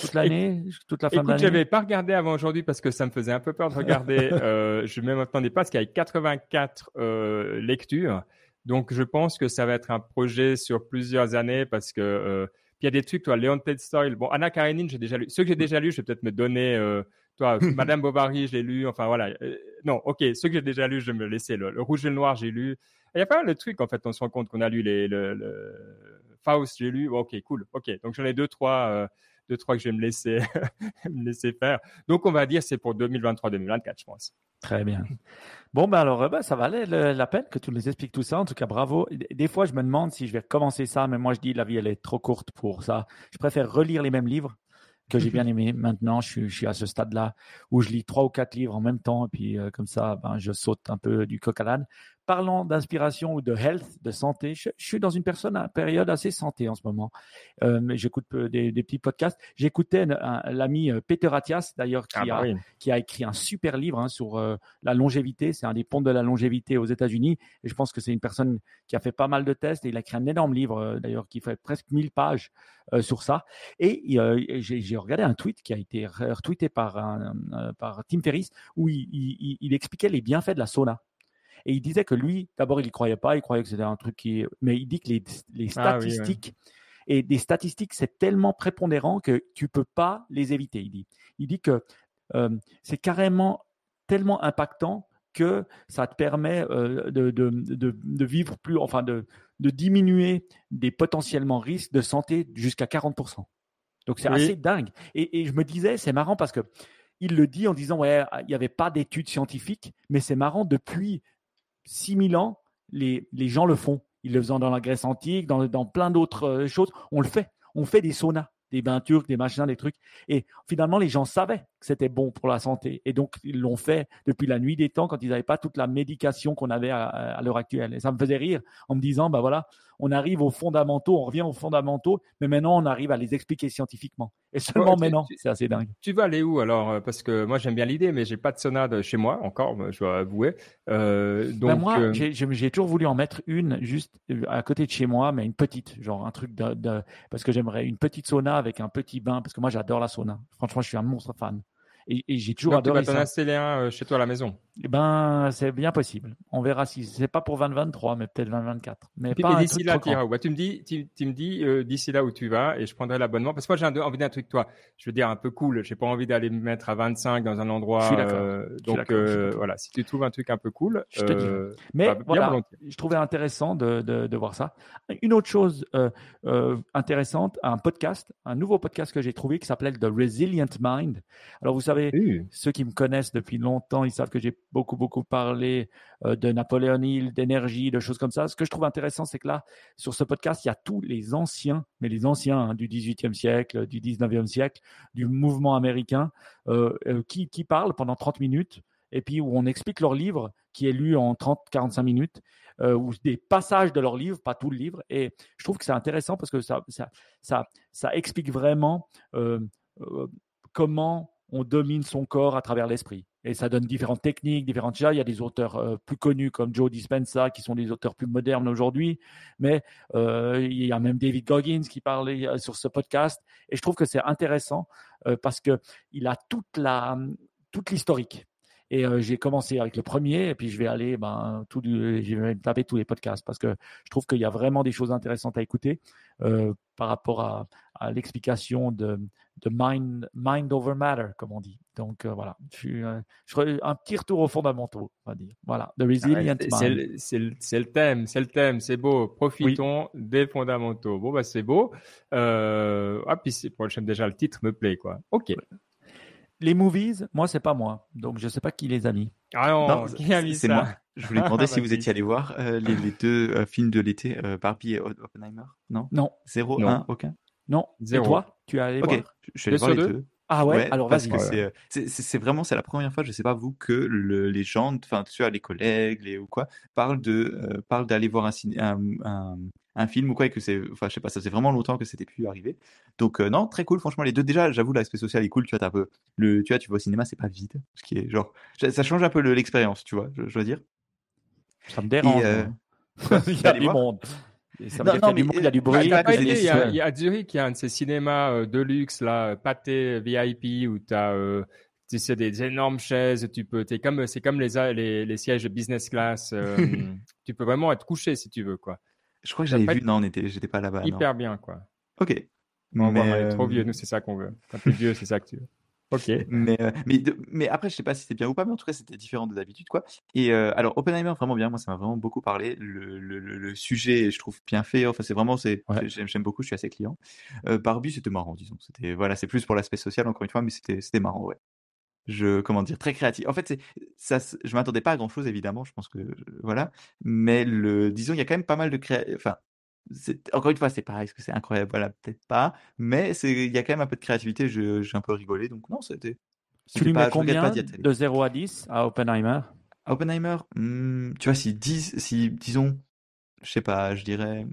Toute l'année, toute la fin Écoute, j'avais pas regardé avant aujourd'hui parce que ça me faisait un peu peur de regarder. euh, je ne m'attendais pas parce qu'il y a 84 euh, lectures. Donc, je pense que ça va être un projet sur plusieurs années parce que euh, puis il y a des trucs, toi, Léon Tolstoy. Bon, Anna Karenine, j'ai déjà lu. Ceux que j'ai déjà lu, je vais peut-être me donner. Euh, toi, Madame Bovary, je l'ai lu. Enfin voilà. Non, ok. Ceux que j'ai déjà lu, je vais me laisser. Le, le Rouge et le Noir, j'ai lu. Il y a pas mal de trucs, en fait, on se rend compte qu'on a lu les, le, le... Faust, j'ai lu. Ok, cool. Ok, donc j'en ai deux, trois, euh, deux, trois que je vais me laisser, me laisser faire. Donc on va dire c'est pour 2023-2024, je pense. Très bien. Bon, ben alors, ben, ça valait la peine que tu nous expliques tout ça. En tout cas, bravo. Des fois, je me demande si je vais commencer ça, mais moi, je dis la vie, elle est trop courte pour ça. Je préfère relire les mêmes livres que j'ai bien aimé. Maintenant, je suis, je suis à ce stade-là où je lis trois ou quatre livres en même temps, et puis euh, comme ça, ben, je saute un peu du coq à l'âne parlant d'inspiration ou de health, de santé, je, suis dans une personne, une période assez santé en ce moment. Euh, J'écoute des, des, petits podcasts. J'écoutais l'ami euh, Peter Attias, d'ailleurs, qui, ah, a, bah qui a écrit un super livre hein, sur euh, la longévité. C'est un des ponts de la longévité aux États-Unis. Et je pense que c'est une personne qui a fait pas mal de tests. Et il a écrit un énorme livre, euh, d'ailleurs, qui fait presque 1000 pages sur ça. Et j'ai regardé un tweet qui a été retweeté par, un, par Tim Ferriss où il, il, il expliquait les bienfaits de la sauna. Et il disait que lui, d'abord, il y croyait pas, il croyait que c'était un truc qui. Mais il dit que les, les ah statistiques. Et des statistiques, c'est tellement prépondérant que tu peux pas les éviter. Il dit, il dit que euh, c'est carrément tellement impactant que ça te permet euh, de, de, de, de, vivre plus, enfin de, de diminuer des potentiellement risques de santé jusqu'à 40%. Donc c'est assez dingue. Et, et, je me disais, c'est marrant parce que il le dit en disant, ouais, il n'y avait pas d'études scientifiques, mais c'est marrant depuis 6000 ans, les, gens le font. Ils le faisaient dans la Grèce antique, dans, dans plein d'autres euh, choses. On le fait. On fait des saunas, des bains turcs, des machins, des trucs. Et finalement, les gens savaient que c'était bon pour la santé. Et donc, ils l'ont fait depuis la nuit des temps quand ils n'avaient pas toute la médication qu'on avait à, à l'heure actuelle. Et ça me faisait rire en me disant, bah voilà, on arrive aux fondamentaux, on revient aux fondamentaux, mais maintenant on arrive à les expliquer scientifiquement. Et seulement maintenant, c'est assez dingue. Tu vas aller où alors? Euh, Parce que moi j'aime bien l'idée, mais j'ai pas de sonade chez moi encore, je dois avouer. Euh, ben, donc moi, euh... j'ai toujours voulu en mettre une juste euh, à côté de chez moi, mais une petite, genre un truc de, de... parce que j'aimerais une petite sauna avec un petit bain, parce que moi j'adore la sauna. Franchement, je suis un monstre fan. Et, et j'ai toujours Donc, adoré tu vas t'en installer un chez toi à la maison eh ben, c'est bien possible. On verra si c'est pas pour 2023, mais peut-être 2024. Mais pas d'ici là, bah, tu me dis, tu, tu me dis euh, d'ici là où tu vas et je prendrai l'abonnement parce que moi j'ai envie d'un truc toi. Je veux dire un peu cool. J'ai pas envie d'aller me mettre à 25 dans un endroit. Je suis euh, donc euh, voilà, si tu trouves un truc un peu cool, je te dis. Euh, Mais bah, voilà, je trouvais intéressant de, de, de, voir ça. Une autre chose euh, intéressante, un podcast, un nouveau podcast que j'ai trouvé qui s'appelait The Resilient Mind. Alors vous savez, ceux qui me connaissent depuis longtemps, ils savent que j'ai beaucoup, beaucoup parlé euh, de Napoléon Hill, d'énergie, de choses comme ça. Ce que je trouve intéressant, c'est que là, sur ce podcast, il y a tous les anciens, mais les anciens hein, du 18e siècle, du 19e siècle, du mouvement américain, euh, euh, qui, qui parlent pendant 30 minutes et puis où on explique leur livre qui est lu en 30-45 minutes, euh, ou des passages de leur livre, pas tout le livre. Et je trouve que c'est intéressant parce que ça, ça, ça, ça explique vraiment euh, euh, comment on domine son corps à travers l'esprit. et ça donne différentes techniques, différentes choses. Il y a des auteurs euh, plus connus comme Joe Dispenza qui sont des auteurs plus modernes aujourd'hui, mais euh, il y a même David Goggins qui parlait euh, sur ce podcast et je trouve que c'est intéressant parce que il a toute la toute l'historique. Et j'ai commencé avec le premier, et puis je vais aller, ben, tout, je tous les podcasts parce que je trouve qu'il y a vraiment des choses intéressantes à écouter par rapport à, à l'explication de, de mind, mind over matter, comme on dit. Donc euh, voilà, je suis, euh, je, un petit retour aux fondamentaux, on va dire. Voilà, the resilient mind. C'est le, thème, c'est le thème, c'est beau. Profitons des fondamentaux. Bon bah c'est beau. Euh, ah puis prochain déjà le titre me plaît quoi. Ok. Les movies, moi c'est pas moi, donc je sais pas qui les a mis. Ah non, qui a mis C'est moi. Je voulais demander si vous étiez allé voir les, les, deux films de l'été, Barbie et Oppenheimer. Non? Non. Zéro, non. un, aucun? Non. Zéro. Et toi, tu as allé voir Je suis allé voir les deux. Ah ouais, alors vas-y. Euh, c'est vraiment, c'est la première fois, je sais pas vous, que le, les gens, enfin, tu vois, les collègues, les ou quoi, parlent de, euh, parlent d'aller voir un, un, un, film ou quoi, et que c'est, enfin, je sais pas, ça faisait vraiment longtemps que c'était pu arriver. Donc euh, non, très cool, franchement, les deux. Déjà, j'avoue, l'aspect social est cool. Tu vois, as un peu le, tu vois, tu vas au cinéma, c'est pas vide, ce qui est genre, ça change un peu l'expérience, tu vois, je, dois dire. Ça me dérange. Il y a du monde. Ça non, non, il y a du bruit. Il y, a, il y a Zurich, il y a un de ces cinémas euh, de luxe, là, pâté VIP, où tu as euh, tu sais, des énormes chaises. Tu peux, es comme, c'est comme les, les, les, sièges business class. Euh, tu peux vraiment être couché si tu veux, quoi. Je crois que j'avais vu. Non, on était, j'étais pas là-bas. Hyper bien, quoi. Ok. mais on est trop vieux. Nous, c'est ça qu'on veut. Un peu vieux, c'est ça que tu veux. Ok. Mais, euh, mais, mais après, je sais pas si c'était bien ou pas, mais en tout cas, c'était différent de d'habitude, quoi. Et euh, alors, Oppenheimer, vraiment bien. Moi, ça m'a vraiment beaucoup parlé. Le, le, le, sujet, je trouve bien fait. Enfin, c'est vraiment, c'est, j'aime beaucoup. Je suis assez client. Euh, Barbie, c'était marrant, disons. C'était, voilà, c'est plus pour l'aspect social, encore une fois, mais c'était, c'était marrant, ouais. Je, comment dire, très créatif. En fait, c'est, ça, je m'attendais pas à grand chose, évidemment. Je pense que, voilà. Mais le, disons, il y a quand même pas mal de créa... enfin, encore une fois, c'est pareil, est-ce que c'est incroyable Voilà, peut-être pas, mais il y a quand même un peu de créativité, j'ai un peu rigolé, donc non, c'était. Tu lui mets combien de 0 à 10 à Oppenheimer? À Oppenheimer, hmm, tu vois, si, 10, si disons, je sais pas, je dirais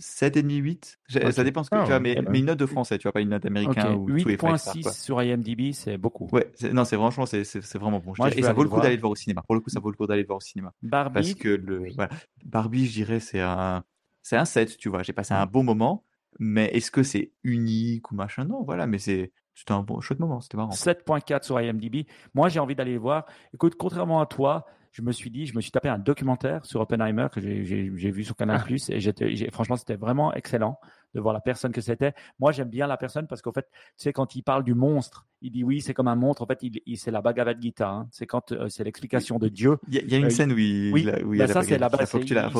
7,5, 8. Ça dépend ce que ah, tu vois, mais, mais, une note de français, tu vois, pas une note américaine ou 8,6 sur IMDb, c'est beaucoup. Ouais, non, c'est franchement, c'est vraiment bon. et ça vaut le coup d'aller le voir au cinéma. Pour le coup, ça vaut le coup d'aller le voir au cinéma. Barbie. Parce que le, voilà. Barbie, je dirais, c'est un, c'est un 7, tu vois. J'ai passé un bon moment, mais est-ce que c'est unique ou machin? Non, voilà, mais c'est. C'était un bon, chouette moment, c'était marrant. 7.4 sur IMDb. Moi, j'ai envie d'aller le voir. Écoute, contrairement à toi, je me suis dit, je me suis tapé un documentaire sur Oppenheimer que j'ai vu sur Canal+, ah. et j'étais, franchement, c'était vraiment excellent de voir la personne que c'était. Moi, j'aime bien la personne parce qu'en fait, tu sais, quand il parle du monstre, il dit oui, c'est comme un monstre. En fait, il, c'est la Bhagavad Gita. Hein. C'est quand euh, c'est l'explication de Dieu. Il y, a, une euh, scène où il, oui, où il bah, ça, c'est la base. La.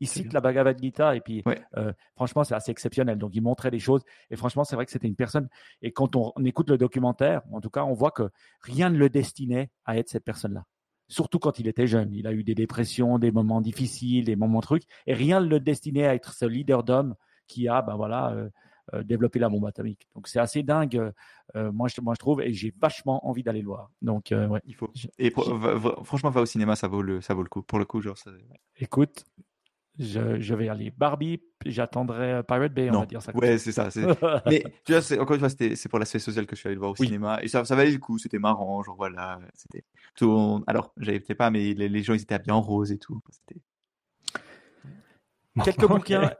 Il cite la Bhagavad Gita et puis euh, franchement c'est assez exceptionnel. Donc il montrait des choses et franchement c'est vrai que c'était une personne et quand on, écoute le documentaire, en tout cas on voit que rien ne le destinait à être cette personne-là. Surtout quand il était jeune, il a eu des dépressions, des moments difficiles, des moments trucs et rien ne le destinait à être ce leader d'homme qui a ben voilà euh, euh, développé la bombe atomique. Donc c'est assez dingue, moi, je, moi je trouve, et j'ai vachement envie d'aller le voir. Donc ouais. Il faut. Et franchement, va au cinéma, ça vaut le, ça vaut le coup. Pour le coup, genre. Ça... Écoute, je, vais aller Barbie, j'attendrai euh, Pirate Bay, on va dire ça. Ouais, c'est ça. Mais tu vois, encore une fois, c'est pour l'aspect social que je suis allé le voir au cinéma. Et ça, ça valait le coup, c'était marrant. Genre voilà, c'était tout. Alors, j'avais peut-être pas, mais les, les, gens, ils étaient habillés en rose et tout. Quelques bouquins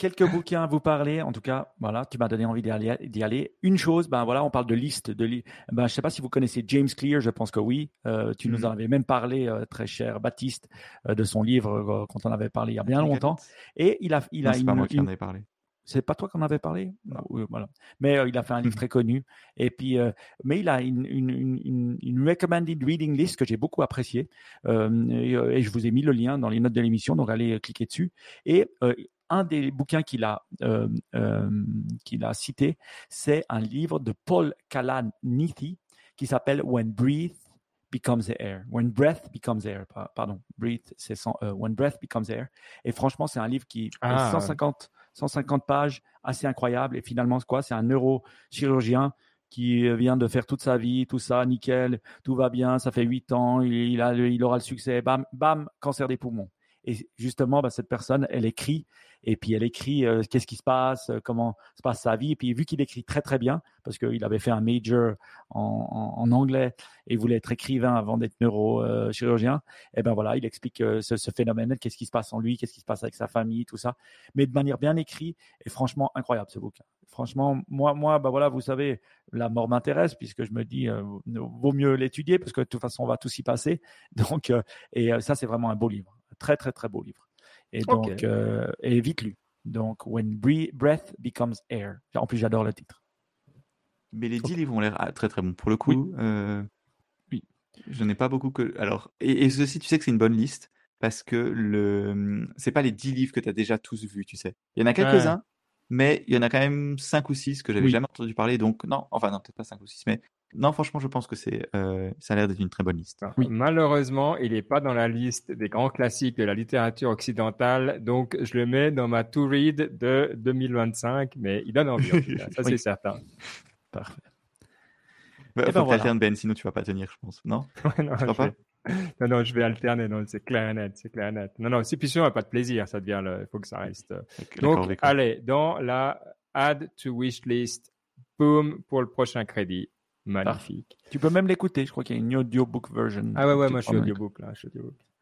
quelques bouquins à vous parler. En tout cas, voilà, tu m'as donné envie d'y aller, Une chose, ben voilà, on parle de liste. De li ben, je sais pas si vous connaissez James Clear, je pense que oui. Euh, tu nous mm-hmm. en avais même parlé, euh, très cher Baptiste, euh, de son livre quand on avait parlé il y a bien longtemps. Et il a, il a une, pas moi qui en avais parlé. C'est pas toi qu'on avait parlé, voilà. Mais il a fait un livre très connu. Et puis, mais il a une, une, une, recommended reading list que j'ai beaucoup appréciée. Et, et, je vous ai mis le lien dans les notes de l'émission, donc allez cliquer dessus. Et un des bouquins qu'il a, euh, euh, qu'il a cité, c'est un livre de Paul Kalanithi qui s'appelle When Breath Becomes Air. When Breath Becomes Air. Pardon, Breath, c'est euh, When Breath Becomes Air. Et franchement, c'est un livre qui a 150, 150 pages, assez incroyable. Et finalement, c'est quoi? C'est un neurochirurgien qui vient de faire toute sa vie, tout ça, nickel, tout va bien, ça fait 8 ans, il, a, il aura le succès, bam, bam, cancer des poumons. Et justement, bah, cette personne, elle écrit et puis elle écrit euh, qu'est-ce qui se passe, euh, comment se passe sa vie. Et puis vu qu'il écrit très très bien, parce qu'il avait fait un major en, anglais et voulait être écrivain avant d'être neurochirurgien, et ben voilà, il explique euh, ce, phénomène, qu'est-ce qui se passe en lui, qu'est-ce qui se passe avec sa famille, tout ça, mais de manière bien écrite et franchement incroyable ce bouquin. Franchement, moi, moi, bah voilà, vous savez, la mort m'intéresse puisque je me dis, vaut mieux l'étudier parce que de toute façon, on va tous y passer. Donc, et ça, c'est vraiment un beau livre, très très très beau livre. Et donc, euh, et vite lu. Donc, When Breath Becomes Air. En plus, j'adore le titre. Mais les dix livres ont l'air ah, très très bons. Pour le coup, oui. Euh, oui. Je n'ai pas beaucoup que. Alors, et, et, ceci, tu sais que c'est une bonne liste parce que le c'est pas les dix livres que tu as déjà tous vus, tu sais. Il y en a quelques-uns, mais il y en a quand même cinq ou six que j'avais jamais entendu parler. Donc, non, enfin, non, peut-être pas cinq ou six, mais non, franchement, je pense que c'est, euh, ça a l'air d'être une très bonne liste. Oui. Malheureusement, il n'est pas dans la liste des grands classiques de la littérature occidentale, donc je le mets dans ma to read de 2025, mais il donne envie, ça c'est certain. Parfait. Bah, eh faut ben, que Ben, sinon tu vas pas tenir, je pense. Non, non, je pas? Non, non, je vais alterner. Non, c'est clair et net, c'est clair et net. Non, non, si puis sinon, pas de plaisir, ça devient le, il faut que ça reste. Donc, allez, dans la add to wish list, boom, pour le prochain crédit. Magnifique. Tu peux même l'écouter. Je crois qu'il y a une audiobook version. Ah ouais, ouais, moi je suis audiobook là.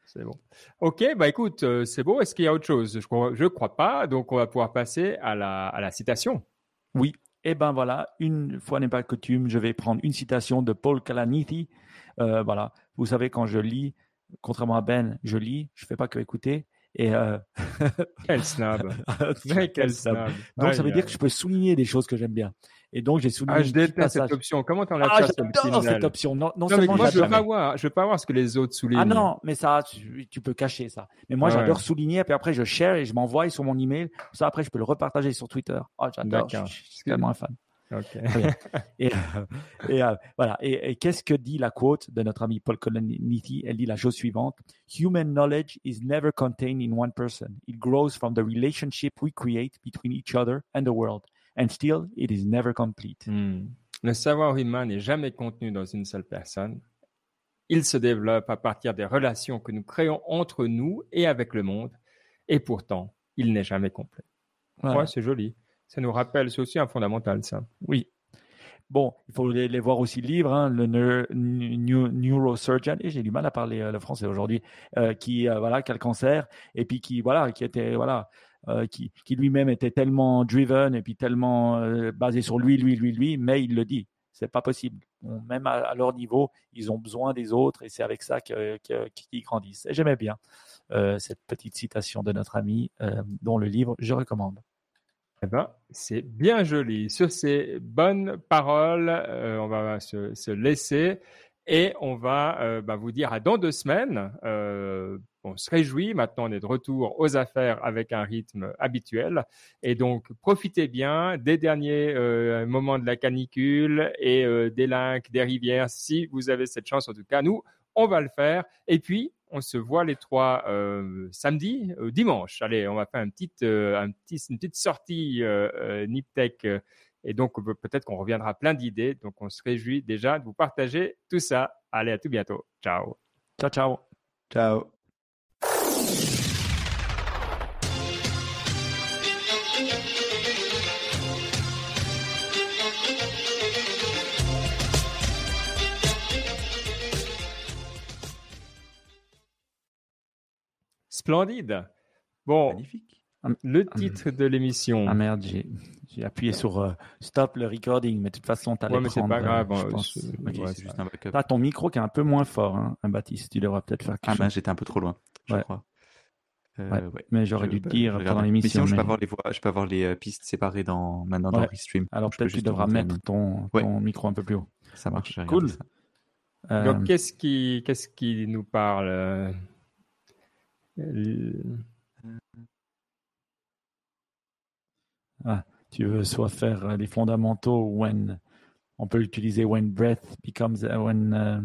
C'est bon. Ok, bah écoute, euh, c'est beau. Est-ce qu'il y a autre chose? Je crois, je crois pas. Donc on va pouvoir passer à la, à la citation. Oui. Et eh ben voilà, une fois n'est pas coutume, je vais prendre une citation de Paul Kalanithi. Euh, voilà, vous savez quand je lis, contrairement à Ben, je lis, je fais pas que écouter. Et euh... quel snob. quel snob. Donc ça veut dire que je peux souligner des choses que j'aime bien. Et donc, j'ai souligné. Ah, je déteste cette option. Comment t'en as ah, j'adore cette option. Non, non, non mais moi, je veux pas voir. Je veux pas voir ce que les autres soulignent. Ah non, mais ça, tu, peux cacher ça. Mais moi, j'adore souligner. Et puis après, je share et je m'envoie sur mon email. Ça, après, je peux le repartager sur Twitter. Oh, j'adore. Je, suis tellement un fan. Okay. et, et euh, voilà. Et, et qu'est-ce que dit la quote de notre ami Paul Colonniti Elle dit la chose suivante Human knowledge is never contained in one person. It grows from the relationship we create between each other and the world and still it is never complete. Hmm. Le savoir humain n'est jamais contenu dans une seule personne. Il se développe à partir des relations que nous créons entre nous et avec le monde, et pourtant, il n'est jamais complet. Ouais, c'est joli. Ça nous rappelle, c'est aussi un fondamental, ça. Oui. Bon, il faut les, voir aussi le livre, hein, le neurosurgeon, et j'ai du mal à parler euh, le français aujourd'hui, euh, qui euh, voilà, qui a le cancer, et puis qui voilà, qui était voilà, euh, qui, lui-même était tellement driven et puis tellement euh, basé sur lui, lui, lui, lui, mais il le dit. C'est pas possible. même à, leur niveau, ils ont besoin des autres et c'est avec ça qu'ils grandissent. Et j'aimais bien euh, cette petite citation de notre ami, dont le livre je recommande. Eh ben, c'est bien joli. Sur ces bonnes paroles, on va se, laisser et on va bah, vous dire à dans deux semaines on se réjouit. Maintenant, on est de retour aux affaires avec un rythme habituel. Et donc, profitez bien des derniers euh, moments de la canicule et euh, des lacs, des rivières, si vous avez cette chance. En tout cas, nous, on va le faire. Et puis, on se voit les trois euh, samedi, dimanche. Allez, on va faire un petit, un petit, une petite sortie Niptech. et donc, peut-être qu'on reviendra plein d'idées. Donc, on se réjouit déjà de vous partager tout ça. Allez, à tout bientôt. Ciao. Ciao, ciao. Ciao. Splendide. Bon, Magnifique. le titre de l'émission. Ah merde, j'ai appuyé sur euh, stop le recording, mais de toute façon, tu ouais, mais c'est pas grave. Euh, tu as ton micro qui est un peu moins fort, hein, Baptiste. Tu devrais peut-être faire quelque Ah ben, j'étais un peu trop loin, je crois. Euh, mais j'aurais dû te dire pendant l'émission. Mais... je peux avoir les voix, je peux avoir les pistes séparées dans maintenant dans Restream. Alors peut-être tu devras mettre ton, ton micro un peu plus haut. Ça marche. Cool. Donc qu'est-ce qui qu'est-ce qui nous parle ah, tu veux soit faire les fondamentaux when on peut utiliser when breath becomes uh, when uh...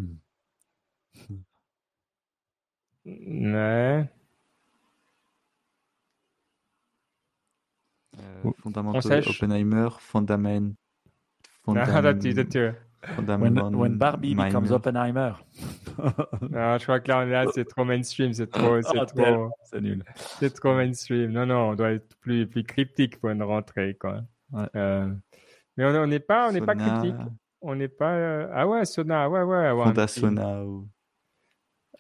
ouais. Euh, fondamentaux Oppenheimer, Fundament. Fondament... When, when Barbie becomes Oppenheimer. non, je crois que là, là c'est trop mainstream, c'est trop, c'est Oh, trop, C'est nul. c'est trop mainstream. Non, non, on doit être plus, plus cryptique pour une rentrée, quoi. Ouais. Euh, mais on n'est pas, on n'est pas cryptique. On n'est pas. euh, Ah ouais, Sona, ouais, ouais. ouais, Sona ou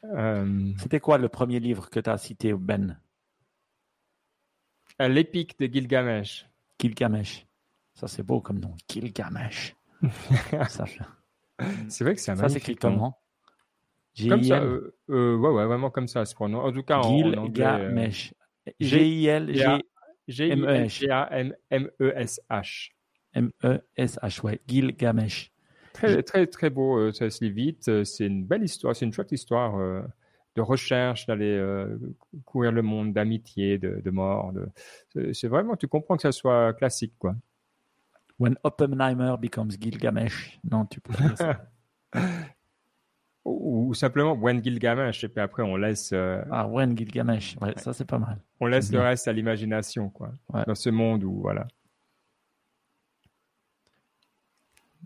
Euh, C'était quoi le premier livre que tu as cité, Ben? Euh, L'épique de Gilgamesh. Gilgamesh. Ça, c'est beau comme nom. Gilgamesh. ça, C'est vrai que c'est un ça s'écrit comment? Comme ça, euh, euh, ouais, ouais, vraiment comme ça, se prononce. En tout cas, en, en anglais. Gilgamesh. E ouais. Gilgamesh. Très, très, très beau, euh, ça se lit vite. euh, C'est une belle histoire, c'est une chouette histoire euh, de recherche, d'aller euh, courir le monde, d'amitié, de, de mort. de- C'est vraiment, tu comprends que ça soit classique, quoi. When Oppenheimer becomes Gilgamesh. Non, tu peux dire ça. Ou, ou simplement When Gilgamesh, et puis après, on laisse, euh, Ah, When Gilgamesh. Ouais, ça, c'est pas mal. on laisse le bien. reste à l'imagination, quoi. Ouais. Dans ce monde où, voilà.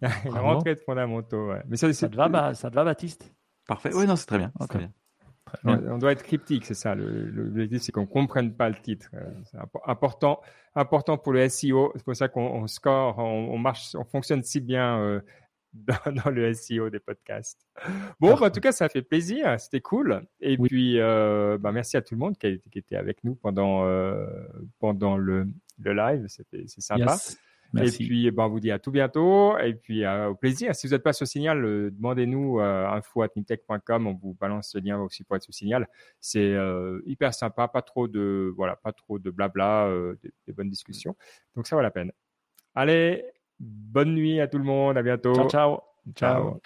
Rentrée de fondamentaux, ouais. Mais ça, Ça te va, ça te va Baptiste? Parfait. Ouais, non, c'est très bien. très. On, on doit être cryptique, c'est ça. L'objectif, c'est qu'on ne comprenne pas le titre. Euh, C'est impo- important, important pour le SEO. C'est pour ça qu'on on score, on, on marche, on fonctionne si bien euh, dans, dans le SEO des podcasts. Bon, bah, en tout cas, ça fait plaisir. C'était cool. Et Oui. puis, euh, bah, merci à tout le monde qui, a été- qui était avec nous pendant, euh, pendant le, le live. C'était- C'est sympa. Yes. Merci. Et puis, ben, on vous dit à tout bientôt. Et puis, euh, au plaisir. Si vous n'êtes pas sur Signal, euh, demandez-nous euh, info@niptech.com. On vous balance ce lien aussi pour être sur Signal. C'est hyper sympa. Pas trop de, voilà, pas trop de blabla, des, des bonnes discussions. Donc, ça vaut la peine. Allez, bonne nuit à tout le monde. À bientôt. ciao, ciao. Ciao.